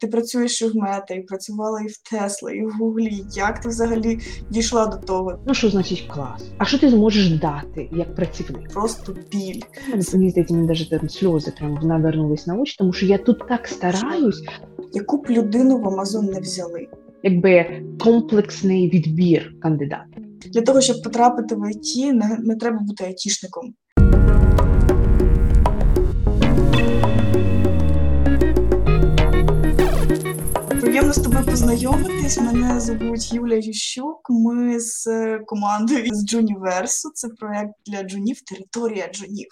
ти працюєш і в мета, і працювала і в Тесла, і в Гуглі. Як ти взагалі дійшла до того? Ну що значить клас? А що ти зможеш дати як працівник? Просто біль. Мені здається, мені навіть там сльози прям навернулись на очі, тому що я тут так стараюсь. Яку б людину в Амазон не взяли? Якби комплексний відбір кандидатів. Для того, щоб потрапити в ІТ, не, не треба бути айтішником. З тобою познайомитись. Мене звуть Юлія Ющук. Ми з командою з Джуніверсу. Це проект для джунів, територія джунів.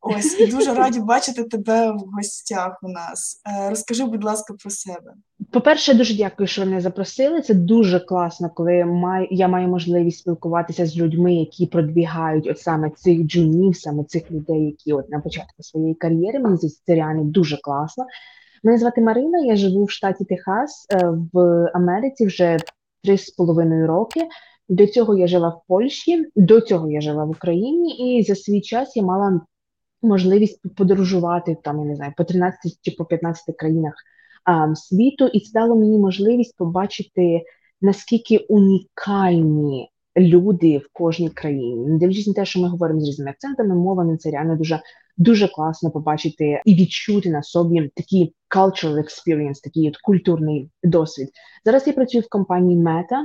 Ось і дуже раді бачити тебе в гостях у нас. Е, розкажи, будь ласка, про себе. По-перше, дуже дякую, що мене запросили. Це дуже класно, коли маю, я маю можливість спілкуватися з людьми, які продвігають от саме цих джунів, саме цих людей, які от на початку своєї кар'єри. Мені здається, це реально дуже класно. Мене звати Марина, я живу в штаті Техас е, в Америці вже три з половиною роки. До цього я жила в Польщі, до цього я жила в Україні, і за свій час я мала можливість подорожувати там, я не знаю, по 13 чи по 15 країнах а, світу, і це дало мені можливість побачити наскільки унікальні люди в кожній країні, не дивлячись на те, що ми говоримо з різними акцентами, мовами це реально дуже дуже класно побачити і відчути на собі такий cultural experience, такий от культурний досвід. Зараз я працюю в компанії Meta,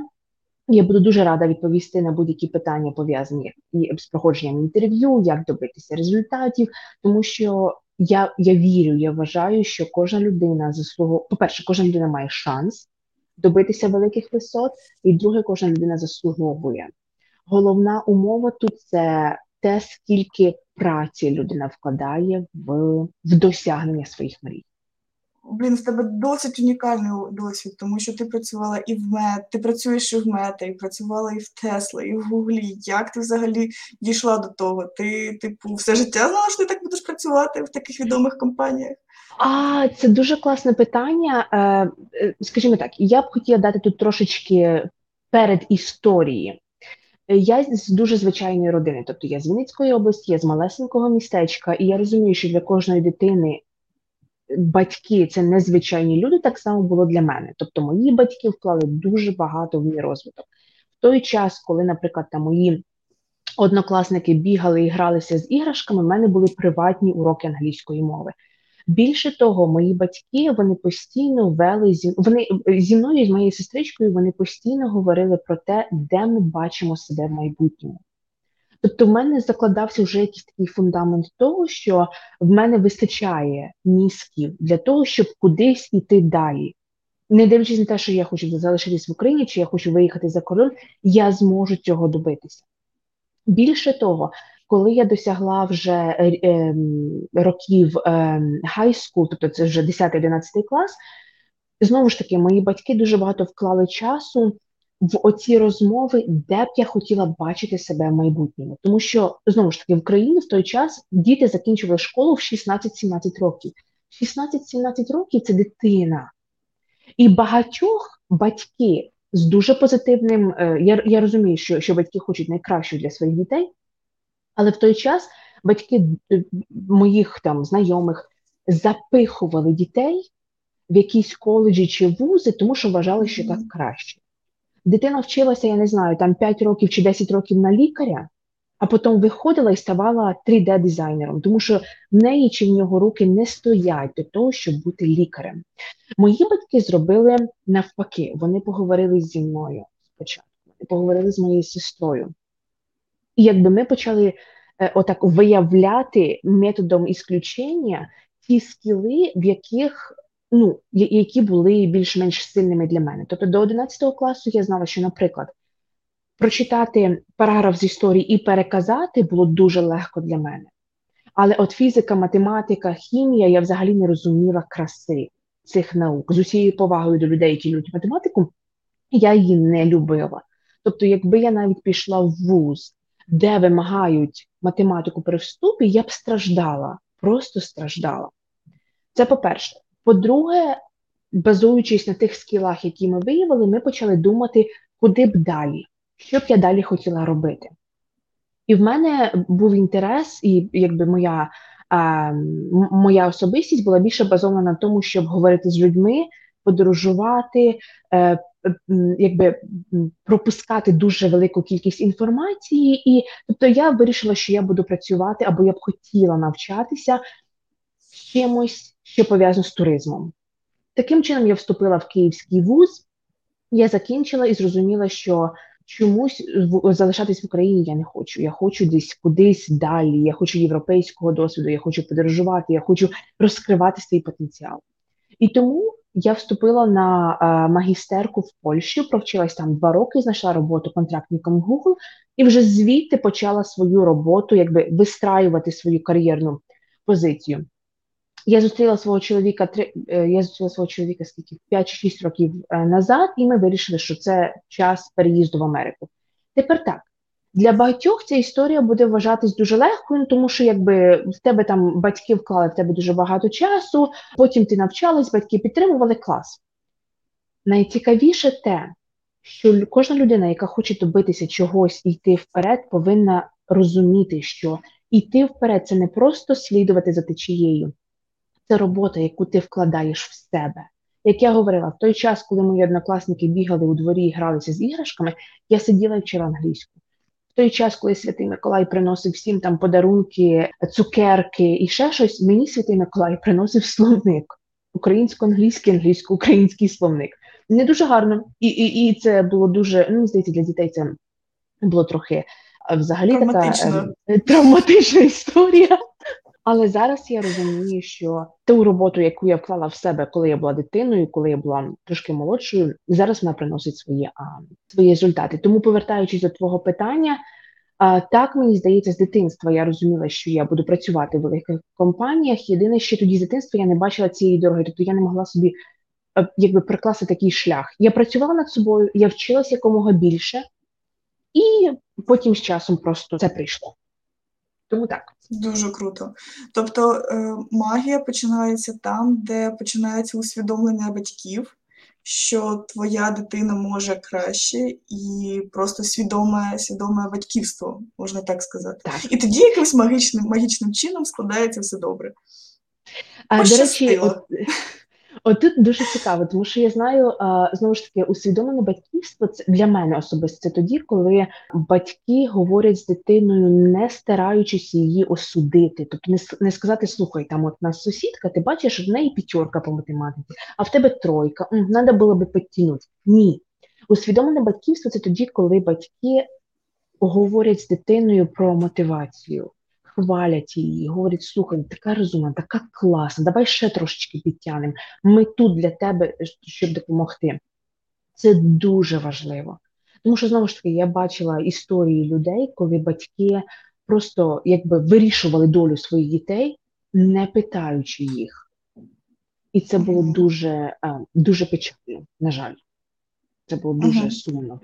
я буду дуже рада відповісти на будь-які питання пов'язані з проходженням інтерв'ю, як добитися результатів, тому що я я вірю, я вважаю, що кожна людина заслуговує, по-перше, кожна людина має шанс добитися великих висот, і друге, кожна людина заслуговує. Головна умова тут це те, скільки праці людина вкладає в, в досягнення своїх мрій. Блін, в тебе досить унікальний досвід, тому що ти працювала і в мет, ти працюєш і в мета, і працювала і в Тесла, і в Гуглі. Як ти взагалі дійшла до того? Ти, типу, все життя знала, що ти так будеш працювати в таких відомих компаніях? А це дуже класне питання. Е, е, скажімо так, я б хотіла дати тут трошечки перед історії. Я з дуже звичайної родини, тобто я з Вінницької області, я з малесенького містечка, і я розумію, що для кожної дитини батьки це незвичайні люди, так само було для мене. Тобто мої батьки вклали дуже багато в мій розвиток. В той час, коли, наприклад, там мої однокласники бігали і гралися з іграшками, в мене були приватні уроки англійської мови. Більше того, мої батьки вони постійно вели зі вони зі мною з моєю сестричкою. Вони постійно говорили про те, де ми бачимо себе в майбутньому. Тобто, в мене закладався вже якийсь такий фундамент того, що в мене вистачає мізків для того, щоб кудись іти далі. Не дивлячись на те, що я хочу залишитись в Україні, чи я хочу виїхати за кордон, я зможу цього добитися. Більше того, коли я досягла вже е, е, років е, high school, тобто це вже 10-11 клас, знову ж таки, мої батьки дуже багато вклали часу в оці розмови, де б я хотіла бачити себе в майбутньому. Тому що, знову ж таки, в Україні в той час діти закінчували школу в 16-17 років. 16-17 років це дитина. І багатьох батьки з дуже позитивним. Е, я я розумію, що що батьки хочуть найкраще для своїх дітей, але в той час батьки е, моїх там знайомих запихували дітей в якісь коледжі чи вузи, тому що вважали, що так краще. Дитина вчилася, я не знаю, там 5 років чи 10 років на лікаря, а потім виходила і ставала 3D-дизайнером, тому що в неї чи в нього руки не стоять до того, щоб бути лікарем. Мої батьки зробили навпаки, вони поговорили зі мною спочатку, вони поговорили з моєю сестрою. І якби ми почали е, отак виявляти методом ісключення ті скіли, в яких ну, які були більш-менш сильними для мене. Тобто до 11 класу я знала, що, наприклад, прочитати параграф з історії і переказати було дуже легко для мене. Але от фізика, математика, хімія я взагалі не розуміла краси цих наук. З усією повагою до людей, які люблять математику, я її не любила. Тобто, якби я навіть пішла в вуз, де вимагають математику при вступі, я б страждала, просто страждала. Це по-перше. По-друге, базуючись на тих скілах, які ми виявили, ми почали думати, куди б далі, що б я далі хотіла робити. І в мене був інтерес, і якби моя а, моя особистість була більше базована на тому, щоб говорити з людьми, подорожувати, е, якби пропускати дуже велику кількість інформації, і тобто я вирішила, що я буду працювати або я б хотіла навчатися чимось, що пов'язано з туризмом. Таким чином, я вступила в Київський вуз, я закінчила і зрозуміла, що чомусь залишатись в Україні я не хочу. Я хочу десь кудись далі. Я хочу європейського досвіду, я хочу подорожувати, я хочу розкривати свій потенціал. І тому я вступила на а, магістерку в Польщі, провчилась там два роки, знайшла роботу контрактником Google, і вже звідти почала свою роботу, якби вистраювати свою кар'єрну позицію. Я зустріла свого чоловіка три. Е, я зустріла свого чоловіка скільки 5-6 років е, назад, і ми вирішили, що це час переїзду в Америку. Тепер так. Для багатьох ця історія буде вважатись дуже легкою, тому що якби в тебе там батьки вклали в тебе дуже багато часу, потім ти навчалась, батьки підтримували клас. Найцікавіше те, що кожна людина, яка хоче добитися чогось і йти вперед, повинна розуміти, що йти вперед це не просто слідувати за течією, це робота, яку ти вкладаєш в себе. Як я говорила, в той час, коли мої однокласники бігали у дворі і гралися з іграшками, я сиділа і вчила англійську. В той час, коли Святий Миколай приносив всім там подарунки, цукерки і ще щось, мені Святий Миколай приносив словник. Українсько-англійський, англійсько-український словник. Не дуже гарно. І і, і це було дуже, ну, здається, для дітей це було трохи взагалі така е, травматична історія. Але зараз я розумію, що ту роботу, яку я вклала в себе, коли я була дитиною, коли я була трошки молодшою, зараз вона приносить свої а, свої результати. Тому, повертаючись до твого питання, а, так мені здається, з дитинства я розуміла, що я буду працювати в великих компаніях. Єдине, що тоді з дитинства я не бачила цієї дороги, тобто я не могла собі якби прикласти такий шлях. Я працювала над собою, я вчилася якомога більше, і потім з часом просто це прийшло. Тому так. Дуже круто. Тобто е, магія починається там, де починається усвідомлення батьків, що твоя дитина може краще, і просто свідоме свідоме батьківство, можна так сказати. Так. І тоді якимось магічним магічним чином складається все добре. А, До речі, от, От тут дуже цікаво, тому що я знаю знову ж таки усвідомлене батьківство це для мене особисто тоді, коли батьки говорять з дитиною, не стараючись її осудити, тобто не не сказати слухай, там от нас сусідка, ти бачиш в неї п'ятерка по математиці, а в тебе тройка, треба було би підтягнути. Ні. Усвідомлене батьківство це тоді, коли батьки говорять з дитиною про мотивацію хвалять її, говорять, слухай, така розумна, така класна, давай ще трошечки підтягнемо. Ми тут для тебе, щоб допомогти. Це дуже важливо. Тому що, знову ж таки, я бачила історії людей, коли батьки просто якби вирішували долю своїх дітей, не питаючи їх. І це було дуже дуже печально, на жаль. Це було дуже uh сумно.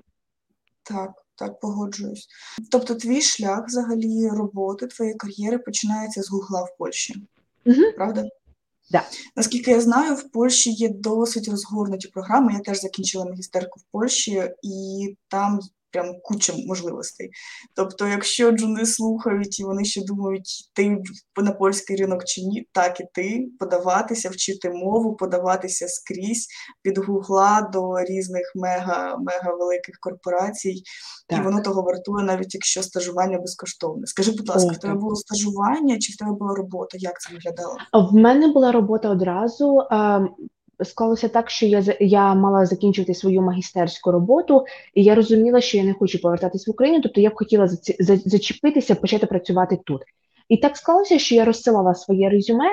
Так. Так, погоджуюсь. Тобто, твій шлях взагалі роботи, твоєї кар'єри починається з Гугла в Польщі, угу. правда? Да. Наскільки я знаю, в Польщі є досить розгорнуті програми. Я теж закінчила магістерку в Польщі, і там прям куча можливостей. Тобто, якщо джуни слухають і вони ще думають, йти на польський ринок чи ні, так іти, подаватися, вчити мову, подаватися скрізь від гугла до різних мега мега великих корпорацій, так. і воно того вартує, навіть якщо стажування безкоштовне. Скажи, будь ласка, в тебе було стажування чи в тебе була робота? Як це виглядало? В мене була робота одразу склалося так, що я я мала закінчувати свою магістерську роботу, і я розуміла, що я не хочу повертатись в Україну, тобто я б хотіла зачепитися, почати працювати тут. І так склалося, що я розсилала своє резюме,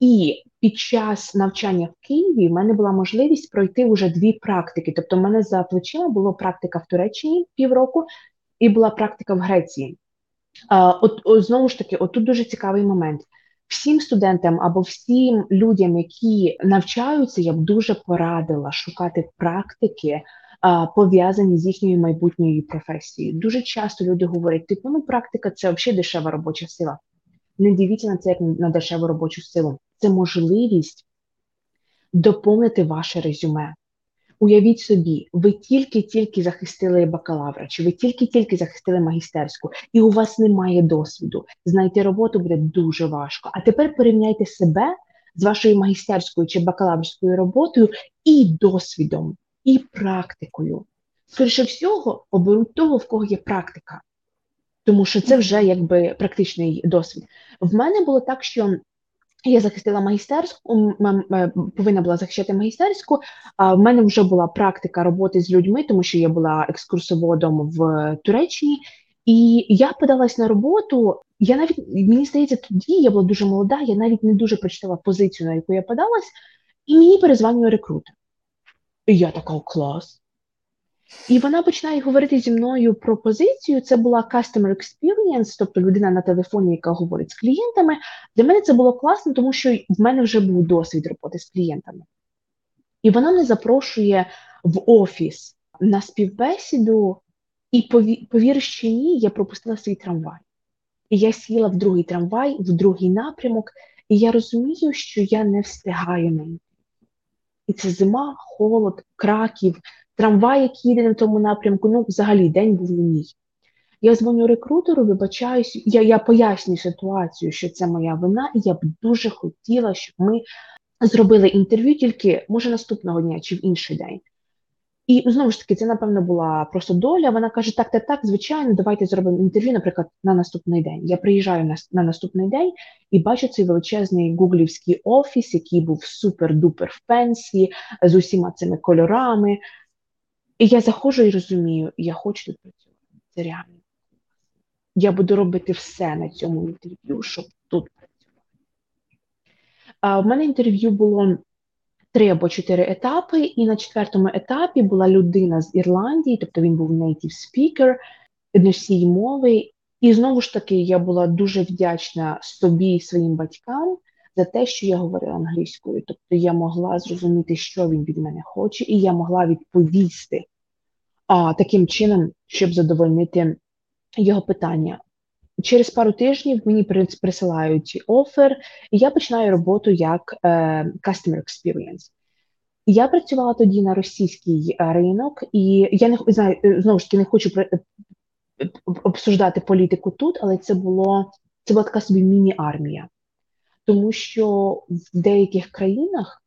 і під час навчання в Києві в мене була можливість пройти вже дві практики. Тобто, в мене за плечима була практика в Туреччині півроку, і була практика в Греції. От, от знову ж таки, отут дуже цікавий момент всім студентам або всім людям, які навчаються, я б дуже порадила шукати практики. Пов'язані з їхньою майбутньою професією. Дуже часто люди говорять, типу, ну практика це взагалі дешева робоча сила. Не дивіться на це як на дешеву робочу силу. Це можливість доповнити ваше резюме. Уявіть собі, ви тільки-тільки захистили бакалавра, чи ви тільки-тільки захистили магістерську, і у вас немає досвіду. Знайти роботу буде дуже важко. А тепер порівняйте себе з вашою магістерською чи бакалаврською роботою і досвідом, і практикою. Скоріше всього, оберуть того, в кого є практика, тому що це вже якби практичний досвід. В мене було так, що я захистила магістерську, е, повинна була захищати магістерську. А в мене вже була практика роботи з людьми, тому що я була екскурсоводом в Туреччині, і я подалась на роботу. Я навіть мені здається, тоді я була дуже молода. Я навіть не дуже прочитала позицію, на яку я подалась, і мені перезванює рекрутер. І я така клас. І вона починає говорити зі мною про позицію. Це була customer experience, тобто людина на телефоні, яка говорить з клієнтами. Для мене це було класно, тому що в мене вже був досвід роботи з клієнтами. І вона мене запрошує в офіс на співбесіду, і повіриш чи ні, я пропустила свій трамвай. І я сіла в другий трамвай, в другий напрямок, і я розумію, що я не встигаю на. І це зима, холод, краків, трамвай, який їде на тому напрямку, ну, взагалі день був мій. Я дзвоню рекрутеру, вибачаюсь, я я пояснюю ситуацію, що це моя вина, і я б дуже хотіла, щоб ми зробили інтерв'ю тільки, може, наступного дня чи в інший день. І ну, знову ж таки, це, напевно, була просто доля. Вона каже: так, так, так, звичайно, давайте зробимо інтерв'ю, наприклад, на наступний день. Я приїжджаю на на наступний день і бачу цей величезний гуглівський офіс, який був супер-дупер в пенсії, з усіма цими кольорами. І я заходжу і розумію, я хочу тут працювати. Це реально. Я буду робити все на цьому інтерв'ю, щоб тут працювати. А в мене інтерв'ю було три або чотири етапи, і на четвертому етапі була людина з Ірландії, тобто він був native speaker, носій мови. І знову ж таки, я була дуже вдячна собі і своїм батькам за те, що я говорила англійською. Тобто я могла зрозуміти, що він від мене хоче, і я могла відповісти а, таким чином, щоб задовольнити його питання. Через пару тижнів мені присилають офер, і я починаю роботу як е, Customer Experience. Я працювала тоді на російський ринок, і я не знаю, е, знову ж таки не хочу е, обсуждати політику тут, але це було це була така собі міні-армія, тому що в деяких країнах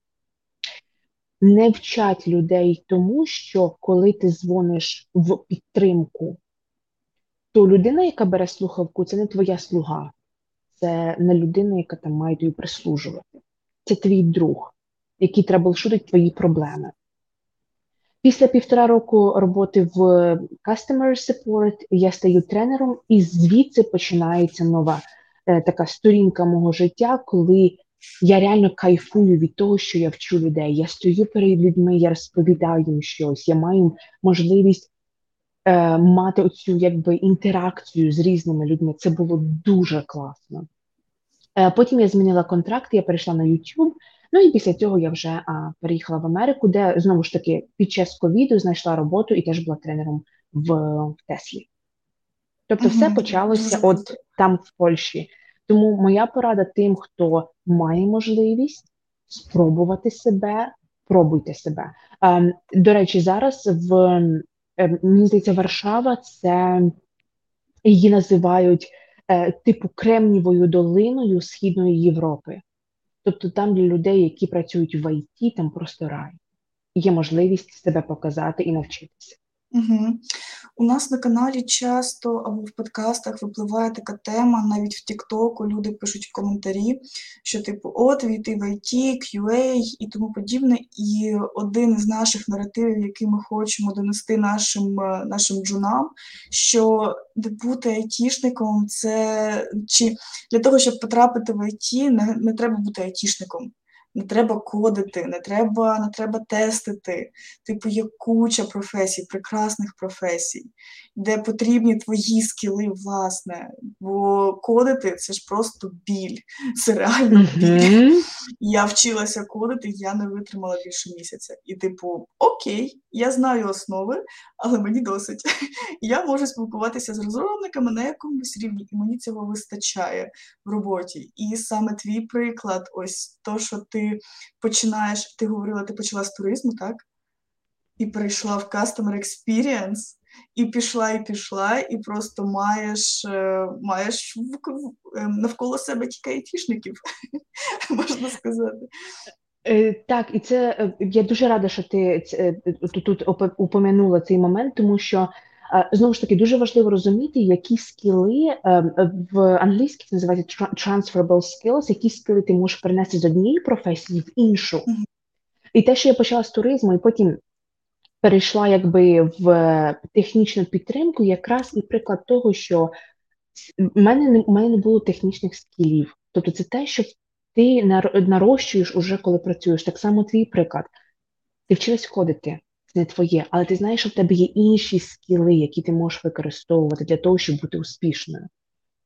не вчать людей тому, що коли ти дзвониш в підтримку то людина, яка бере слухавку, це не твоя слуга, це не людина, яка там має тобі прислужувати. Це твій друг, який треба лишити твої проблеми. Після півтора року роботи в Customer Support я стаю тренером, і звідси починається нова така сторінка мого життя, коли я реально кайфую від того, що я вчу людей. Я стою перед людьми, я розповідаю їм щось, я маю можливість е, мати оцю якби інтеракцію з різними людьми. Це було дуже класно. Е, Потім я змінила контракт, я перейшла на YouTube. Ну і після цього я вже а, переїхала в Америку, де знову ж таки під час ковіду знайшла роботу і теж була тренером в, в Теслі. Тобто, uh все почалося от там, в Польщі. Тому моя порада тим, хто має можливість спробувати себе, пробуйте себе. Ем, До речі, зараз в Е, мені здається, Варшава це її називають е, типу Кремнівою долиною Східної Європи. Тобто там для людей, які працюють в ІТ, там просто рай. Є можливість себе показати і навчитися. Угу. У нас на каналі часто або в подкастах випливає така тема, навіть в Тіктоку люди пишуть в коментарі, що, типу, от війти в IT, QA і тому подібне. І один із наших наративів, який ми хочемо донести нашим е, нашим джунам, що бути айтішником, це чи для того, щоб потрапити в ІТ, не, не треба бути айтішником не треба кодити, не треба не треба тестити. Типу, є куча професій, прекрасних професій, де потрібні твої скіли, власне. Бо кодити це ж просто біль. Це реально біль. Я вчилася кодити, я не витримала більше місяця. І, типу, окей, я знаю основи, але мені досить. Я можу спілкуватися з розробниками на якомусь рівні, і мені цього вистачає в роботі. І саме твій приклад, ось то, що ти починаєш, ти говорила, ти почала з туризму, так? і перейшла в Customer Experience, і пішла, і пішла, і просто маєш е, маєш ем, навколо себе тільки айтішників, можна сказати. Е, так, і це е, я дуже рада, що ти тут упомянула цей момент, тому що знову ж таки дуже важливо розуміти, які скіли в англійській це називається transferable skills, які скіли ти можеш перенести з однієї професії в іншу. Mm-hmm. І те, що я почала з туризму, і потім перейшла якби в технічну підтримку, якраз і приклад того, що в мене не в мене не було технічних скілів. Тобто, це те, що ти нарощуєш уже, коли працюєш. Так само твій приклад. Ти вчилась ходити, це не твоє, але ти знаєш, що в тебе є інші скіли, які ти можеш використовувати для того, щоб бути успішною.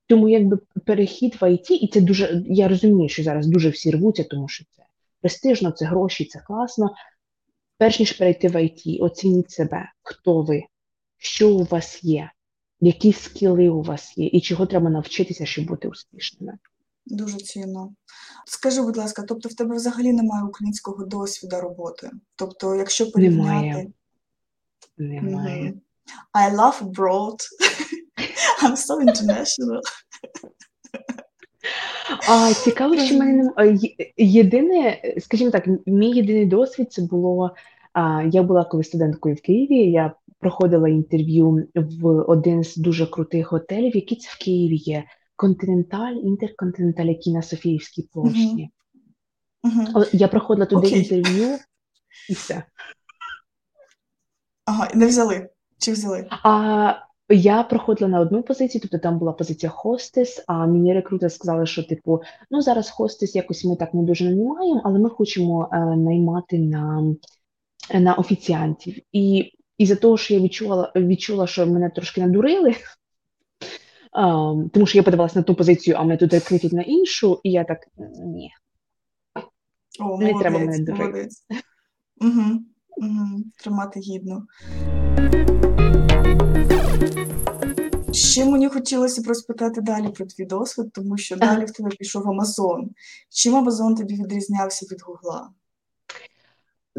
Тому якби перехід в ІТ, і це дуже, я розумію, що зараз дуже всі рвуться, тому що це престижно, це гроші, це класно. Перш ніж перейти в ІТ, оцініть себе, хто ви, що у вас є, які скіли у вас є, і чого треба навчитися, щоб бути успішними. Дуже цінно. Скажи, будь ласка, тобто в тебе взагалі немає українського досвіду роботи? Тобто, якщо порівняти. Немає. Немає. I love abroad. I'm so international. А цікаво, що мене єдине, скажімо так, мій єдиний досвід це було. А, Я була коли студенткою в Києві. Я проходила інтерв'ю в один з дуже крутих готелів, які це в Києві є. Континенталь, інтерконтиненталь, який на Софіївській площі. Uh-huh. Uh-huh. Я проходила туди okay. інтерв'ю і все. Ага, не взяли. Чи взяли? А я проходила на одну позицію, тобто там була позиція хостес, а мені рекрутер сказали, що типу, ну зараз хостес якось ми так не дуже наймаємо, але ми хочемо е, наймати на на офіціантів. І із-за того, що я відчула, відчула, що мене трошки надурили, а, тому що я подавалася на ту позицію, а мене тут рекрутять на іншу, і я так ні. О, Не треба мене дурити. Угу, угу. Тримати гідно. Ще мені хотілося б розпитати далі про твій досвід, тому що далі в тебе пішов Амазон. Чим Амазон тобі відрізнявся від Гугла?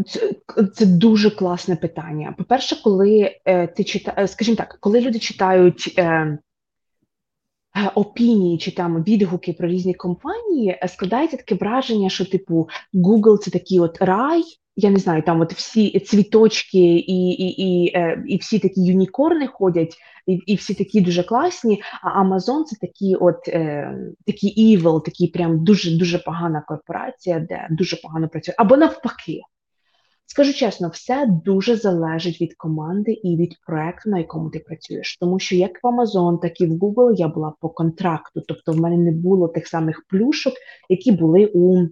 Це, це дуже класне питання. По-перше, коли е, ти читаєш, скажімо так, коли люди читають. Е, Опінії чи там відгуки про різні компанії складається таке враження, що типу Google це такий от рай, я не знаю, там от всі цвіточки і і, і, е, і всі такі юнікорни ходять, і і всі такі дуже класні. А Amazon це такі от е, такі evil, такі прям дуже дуже погана корпорація, де дуже погано працює. Або навпаки. Скажу чесно, все дуже залежить від команди і від проекту, на якому ти працюєш. Тому що як в Amazon, так і в Google я була по контракту, тобто в мене не було тих самих плюшок, які були у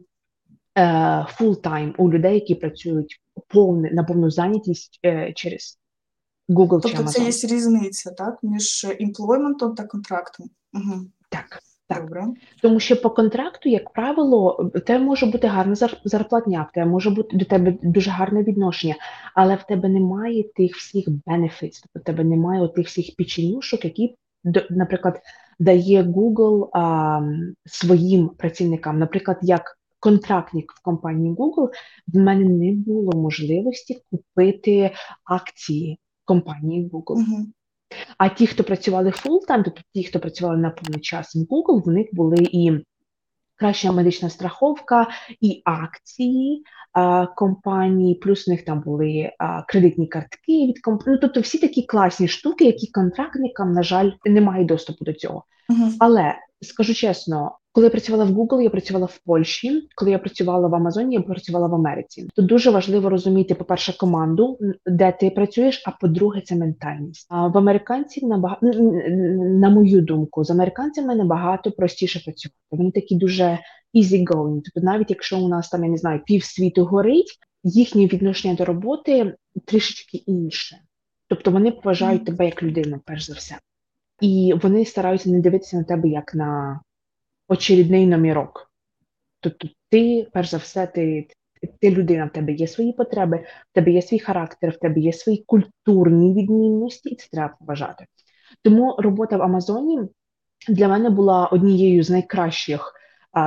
full-time е, у людей, які працюють повне на повну зайнятість е, через Google тобто чи Amazon. Тобто це є різниця, так, між employment ом та контрактом. Угу. Так. Так, Добре. тому що по контракту, як правило, в тебе може бути гарна зарплатня, в тебе може бути до тебе дуже гарне відношення, але в тебе немає тих всіх benefits, тобто в тебе немає тих всіх печенюшок, які, наприклад, дає Google а, своїм працівникам. Наприклад, як контрактник в компанії Google, в мене не було можливості купити акції компанії Google. Угу. А ті, хто працювали full-time, тобто ті, хто працювали на повний час в Google, в них були і краща медична страховка, і акції а, компанії, плюс у них там були а, кредитні картки від компанії. Ну, тобто всі такі класні штуки, які контрактникам, на жаль, не мають доступу до цього. Uh-huh. Але скажу чесно, коли я працювала в Google, я працювала в Польщі. Коли я працювала в Амазоні, я працювала в Америці. Тут дуже важливо розуміти, по-перше, команду, де ти працюєш, а по-друге, це ментальність. А в американців набагато на мою думку, з американцями набагато простіше працювати. Вони такі дуже easy going. Тобто, навіть якщо у нас там я не знаю пів світу горить, їхнє відношення до роботи трішечки інше. Тобто вони поважають тебе як людину, перш за все. І вони стараються не дивитися на тебе як на очередний номірок. Тобто, ти, перш за все, ти ти людина, в тебе є свої потреби, в тебе є свій характер, в тебе є свої культурні відмінності, і це треба поважати. Тому робота в Амазоні для мене була однією з найкращих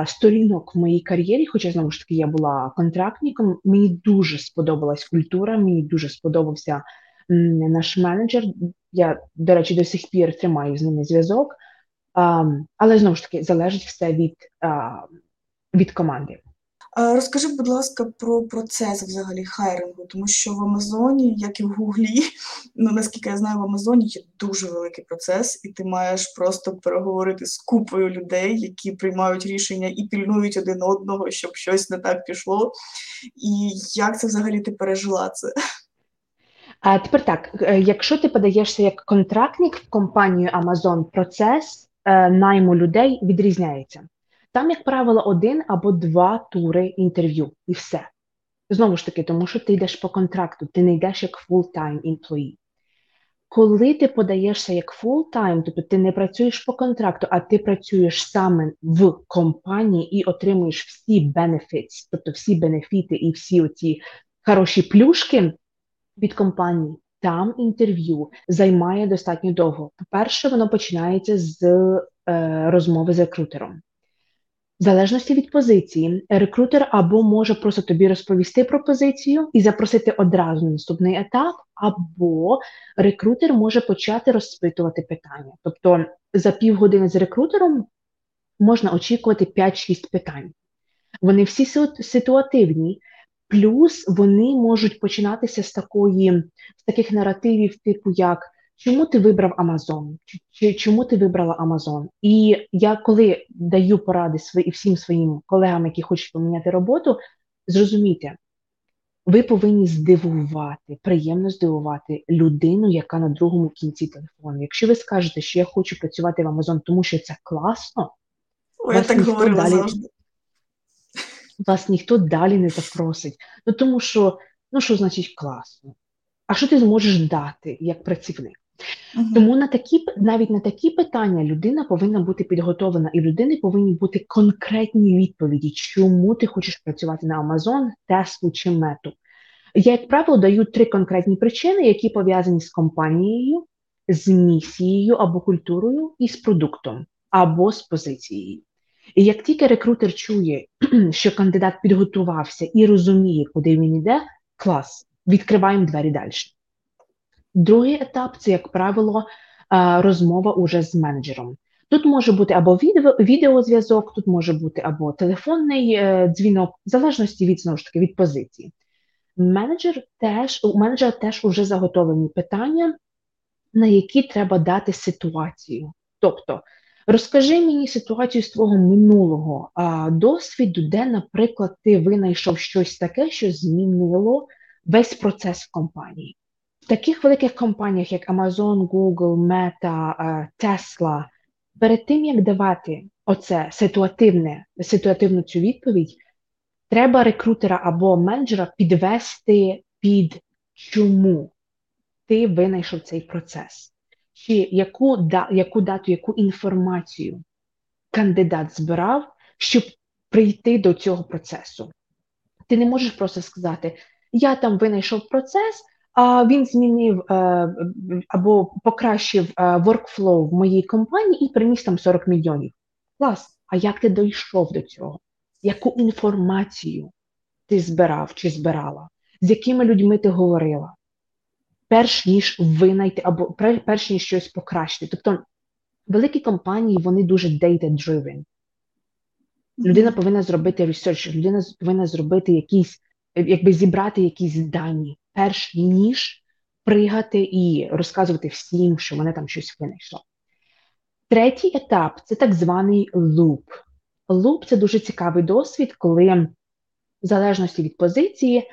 сторінок в моїй кар'єрі, хоча знову ж таки я була контрактником, мені дуже сподобалась культура, мені дуже сподобався наш менеджер. Я, до речі, до сих пір тримаю з ними зв'язок, але знову ж таки залежить все від, від команди. Розкажи, будь ласка, про процес взагалі хайрингу, тому що в Амазоні, як і в Гуглі, ну наскільки я знаю, в Амазоні є дуже великий процес, і ти маєш просто переговорити з купою людей, які приймають рішення і пільнують один одного, щоб щось не так пішло. І як це взагалі ти пережила це? А тепер так, е, якщо ти подаєшся як контрактник в компанію Amazon, процес е, найму людей відрізняється. Там, як правило, один або два тури інтерв'ю, і все. Знову ж таки, тому що ти йдеш по контракту, ти не йдеш як full-time employee. Коли ти подаєшся як full-time, тобто ти не працюєш по контракту, а ти працюєш саме в компанії і отримуєш всі benefits, тобто всі бенефіти і всі оці хороші плюшки від компанії, там інтерв'ю займає достатньо довго. По-перше, воно починається з е, розмови з рекрутером. В залежності від позиції, рекрутер або може просто тобі розповісти про позицію і запросити одразу на наступний етап, або рекрутер може почати розпитувати питання. Тобто за півгодини з рекрутером можна очікувати 5-6 питань. Вони всі ситуативні, плюс вони можуть починатися з такої, з таких наративів, типу як чому ти вибрав Амазон? Чи чому ти вибрала Амазон? І я коли даю поради свої, всім своїм колегам, які хочуть поміняти роботу, зрозумійте, ви повинні здивувати, приємно здивувати людину, яка на другому кінці телефону. Якщо ви скажете, що я хочу працювати в Амазон, тому що це класно, О, я так говорила далі, завжди. Вас ніхто далі не запросить. Ну тому що, ну що значить класно? А що ти зможеш дати як працівник? Угу. Тому на такі навіть на такі питання людина повинна бути підготовлена, і людини повинні бути конкретні відповіді, чому ти хочеш працювати на Amazon, Tesla чи мету. Я, як правило, даю три конкретні причини, які пов'язані з компанією, з місією або культурою, і з продуктом, або з позицією. І як тільки рекрутер чує, що кандидат підготувався і розуміє, куди він йде, клас, відкриваємо двері далі. Другий етап це, як правило, розмова уже з менеджером. Тут може бути або відеозв'язок, тут може бути або телефонний е, дзвінок, в залежності від знову ж таки від позиції. Менеджер теж у менеджера теж вже заготовлені питання, на які треба дати ситуацію. Тобто, розкажи мені ситуацію з твого минулого а, досвіду, де, наприклад, ти винайшов щось таке, що змінило весь процес в компанії. В таких великих компаніях, як Amazon, Google, Meta, Tesla, перед тим як давати оце ситуативне, ситуативну цю відповідь, треба рекрутера або менеджера підвести під чому ти винайшов цей процес, чи яку да, яку дату, яку інформацію кандидат збирав, щоб прийти до цього процесу. Ти не можеш просто сказати: я там винайшов процес а він змінив е, або покращив е, workflow в моїй компанії і приніс там 40 мільйонів. Клас. А як ти дійшов до цього? Яку інформацію ти збирав чи збирала? З якими людьми ти говорила? Перш ніж винайти, або перш ніж щось покращити. Тобто великі компанії вони дуже data-driven. Людина повинна зробити research, людина повинна зробити якісь, якби зібрати якісь дані перш ніж пригати і розказувати всім, що мене там щось винайшло. Третій етап це так званий луп. Луп це дуже цікавий досвід, коли, в залежності від позиції,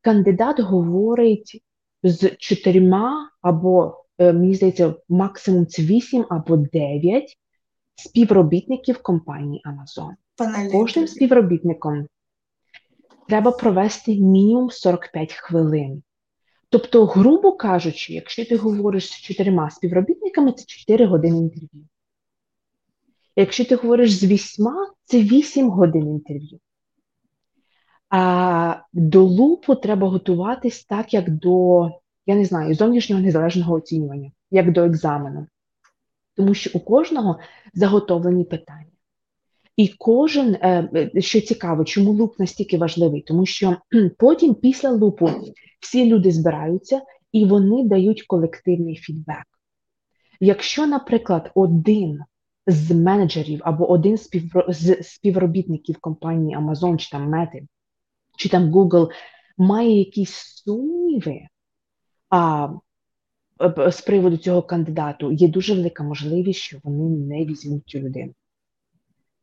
кандидат говорить з чотирма або, е, мені здається, максимум це вісім або дев'ять співробітників компанії Amazon. Кожним співробітником треба провести мінімум 45 хвилин. Тобто, грубо кажучи, якщо ти говориш з чотирма співробітниками, це 4 години інтерв'ю. Якщо ти говориш з вісьма, це 8 годин інтерв'ю. А до лупу треба готуватись так, як до, я не знаю, зовнішнього незалежного оцінювання, як до екзамену. Тому що у кожного заготовлені питання. І кожен, е, що цікаво, чому луп настільки важливий, тому що потім, після лупу, всі люди збираються і вони дають колективний фідбек. Якщо, наприклад, один з менеджерів або один з співробітників компанії Amazon чи там Meta, чи там Google має якісь сумніви а, з приводу цього кандидату, є дуже велика можливість, що вони не візьмуть цю людину.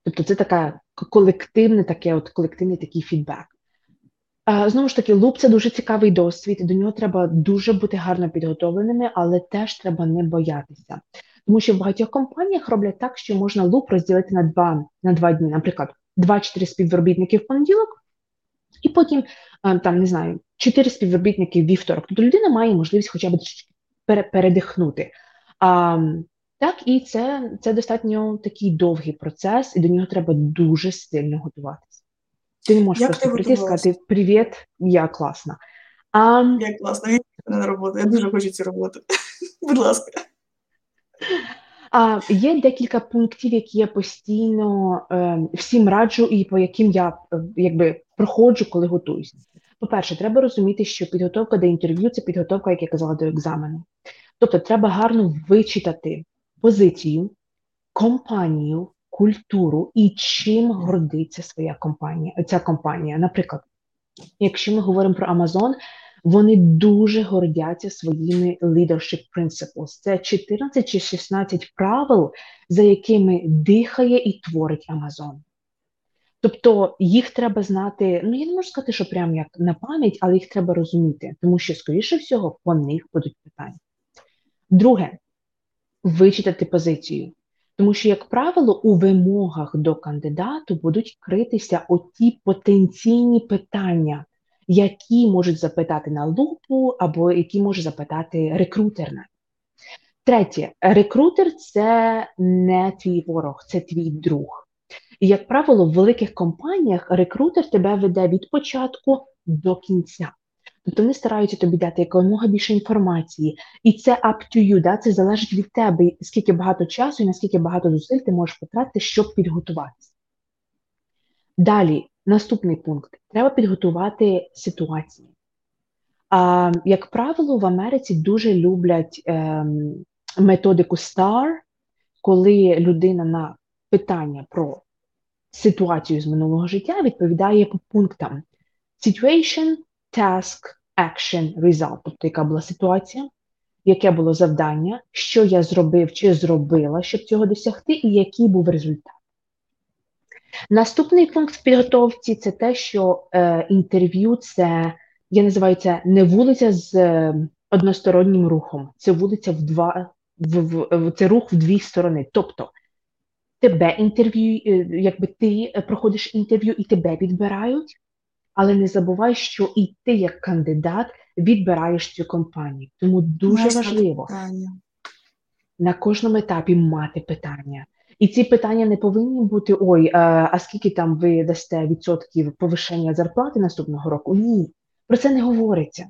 Тобто це така колективне, таке от колективний такий фідбек. Знову ж таки, луп це дуже цікавий досвід, до нього треба дуже бути гарно підготовленими, але теж треба не боятися. Тому що в багатьох компаніях роблять так, що можна луп розділити на два на два дні, наприклад, два-чотири співробітники в понеділок, і потім там не знаю, чотири співробітники вівторок. Тобто людина має можливість хоча б передихнути. А, Так, і це це достатньо такий довгий процес, і до нього треба дуже сильно готуватися. Ти не можеш Як просто прийти і сказати Привіт, я класна. А, Я класна, я на роботу. Я дуже хочу цю роботу. Будь ласка. А є декілька пунктів, які я постійно е, всім раджу, і по яким я е, якби проходжу, коли готуюся. По-перше, треба розуміти, що підготовка до інтерв'ю це підготовка, як я казала, до екзамену. Тобто, треба гарно вичитати позицію, компанію, культуру і чим гордиться своя компанія. Ця компанія. Наприклад, якщо ми говоримо про Amazon, вони дуже гордяться своїми leadership principles. Це 14 чи 16 правил, за якими дихає і творить Amazon. Тобто їх треба знати, ну я не можу сказати, що прям як на пам'ять, але їх треба розуміти, тому що, скоріше всього, по них будуть питання. Друге, вичитати позицію. Тому що, як правило, у вимогах до кандидату будуть критися оті потенційні питання, які можуть запитати на лупу, або які може запитати рекрутер. Третє, рекрутер це не твій ворог, це твій друг. І, як правило, в великих компаніях рекрутер тебе веде від початку до кінця. Тобто вони стараються тобі дати якомога більше інформації, і це up to you, да? це залежить від тебе, скільки багато часу і наскільки багато зусиль ти можеш потратити, щоб підготуватися. Далі, наступний пункт: треба підготувати ситуації. А, Як правило, в Америці дуже люблять е, методику STAR, коли людина на питання про ситуацію з минулого життя відповідає по пунктам: Situation, task, action, result, тобто яка була ситуація, яке було завдання, що я зробив чи зробила, щоб цього досягти, і який був результат. Наступний пункт в підготовці це те, що е, інтерв'ю це, я називаю це не вулиця з е, одностороннім рухом, це вулиця в два, в, в, це рух в дві сторони. Тобто тебе інтерв'ю, е, якби ти проходиш інтерв'ю і тебе відбирають, але не забувай, що і ти, як кандидат, відбираєш цю компанію. Тому дуже Можна важливо питання. на кожному етапі мати питання. І ці питання не повинні бути: ой, а, а скільки там ви дасте відсотків повищення зарплати наступного року? Ні, про це не говориться.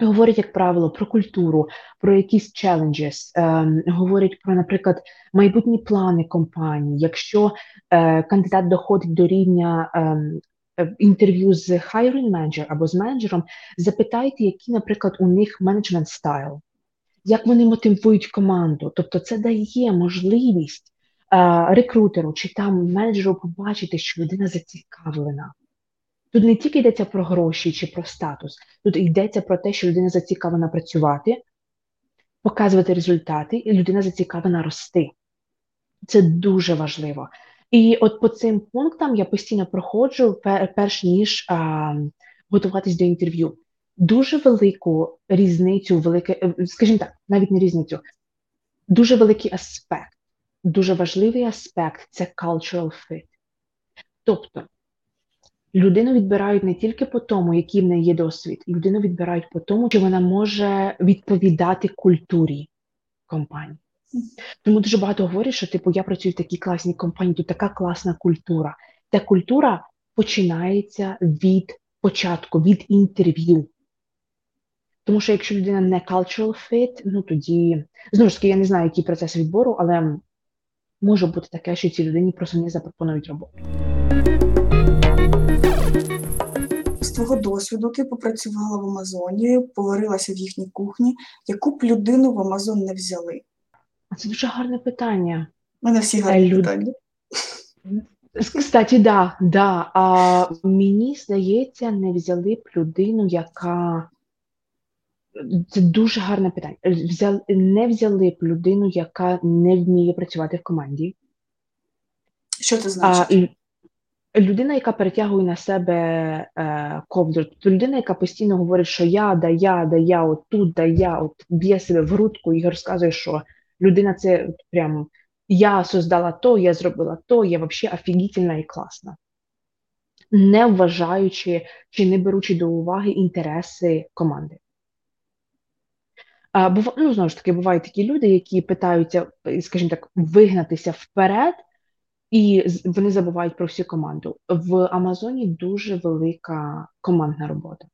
Говорять, як правило, про культуру, про якісь challenges, ем, говорять про, наприклад, майбутні плани компанії. Якщо е, кандидат доходить до рівня ем, Е, інтерв'ю з hiring manager або з менеджером, запитайте, які, наприклад, у них менеджмент стайл, як вони мотивують команду. Тобто, це дає можливість а, рекрутеру чи там менеджеру побачити, що людина зацікавлена. Тут не тільки йдеться про гроші чи про статус, тут йдеться про те, що людина зацікавлена працювати, показувати результати, і людина зацікавлена рости. Це дуже важливо. І от по цим пунктам я постійно проходжу, перш ніж а, готуватись до інтерв'ю. Дуже велику різницю, велике, е, скажімо так, навіть не різницю, дуже великий аспект, дуже важливий аспект це cultural fit. Тобто людину відбирають не тільки по тому, який в неї є досвід, людину відбирають по тому, що вона може відповідати культурі компанії. Тому дуже багато говорять, що типу я працюю в такій класній компанії, тут така класна культура. Та культура починається від початку, від інтерв'ю. Тому що якщо людина не cultural fit, ну тоді знову ж таки я не знаю, які процеси відбору, але може бути таке, що цій людині просто не запропонують роботу. З твого досвіду ти попрацювала в Амазоні, поварилася в їхній кухні. Яку б людину в Амазон не взяли? Це дуже гарне питання. У мене всі гарні Люд- питання. Кстати, да, да. А мені здається, не взяли б людину, яка. Це дуже гарне питання. Взяли, не взяли б людину, яка не вміє працювати в команді. Що це значить? і людина, яка перетягує на себе е, ковдру, тобто людина, яка постійно говорить, що я, да я, да я, от тут, да я, от б'є себе в грудку і розказує, що людина це от прям я создала то, я зробила то, я взагалі офігітельна і класна. Не вважаючи чи не беручи до уваги інтереси команди. А, бува, ну, знову ж таки, бувають такі люди, які питаються, скажімо так, вигнатися вперед, і вони забувають про всю команду. В Амазоні дуже велика командна робота.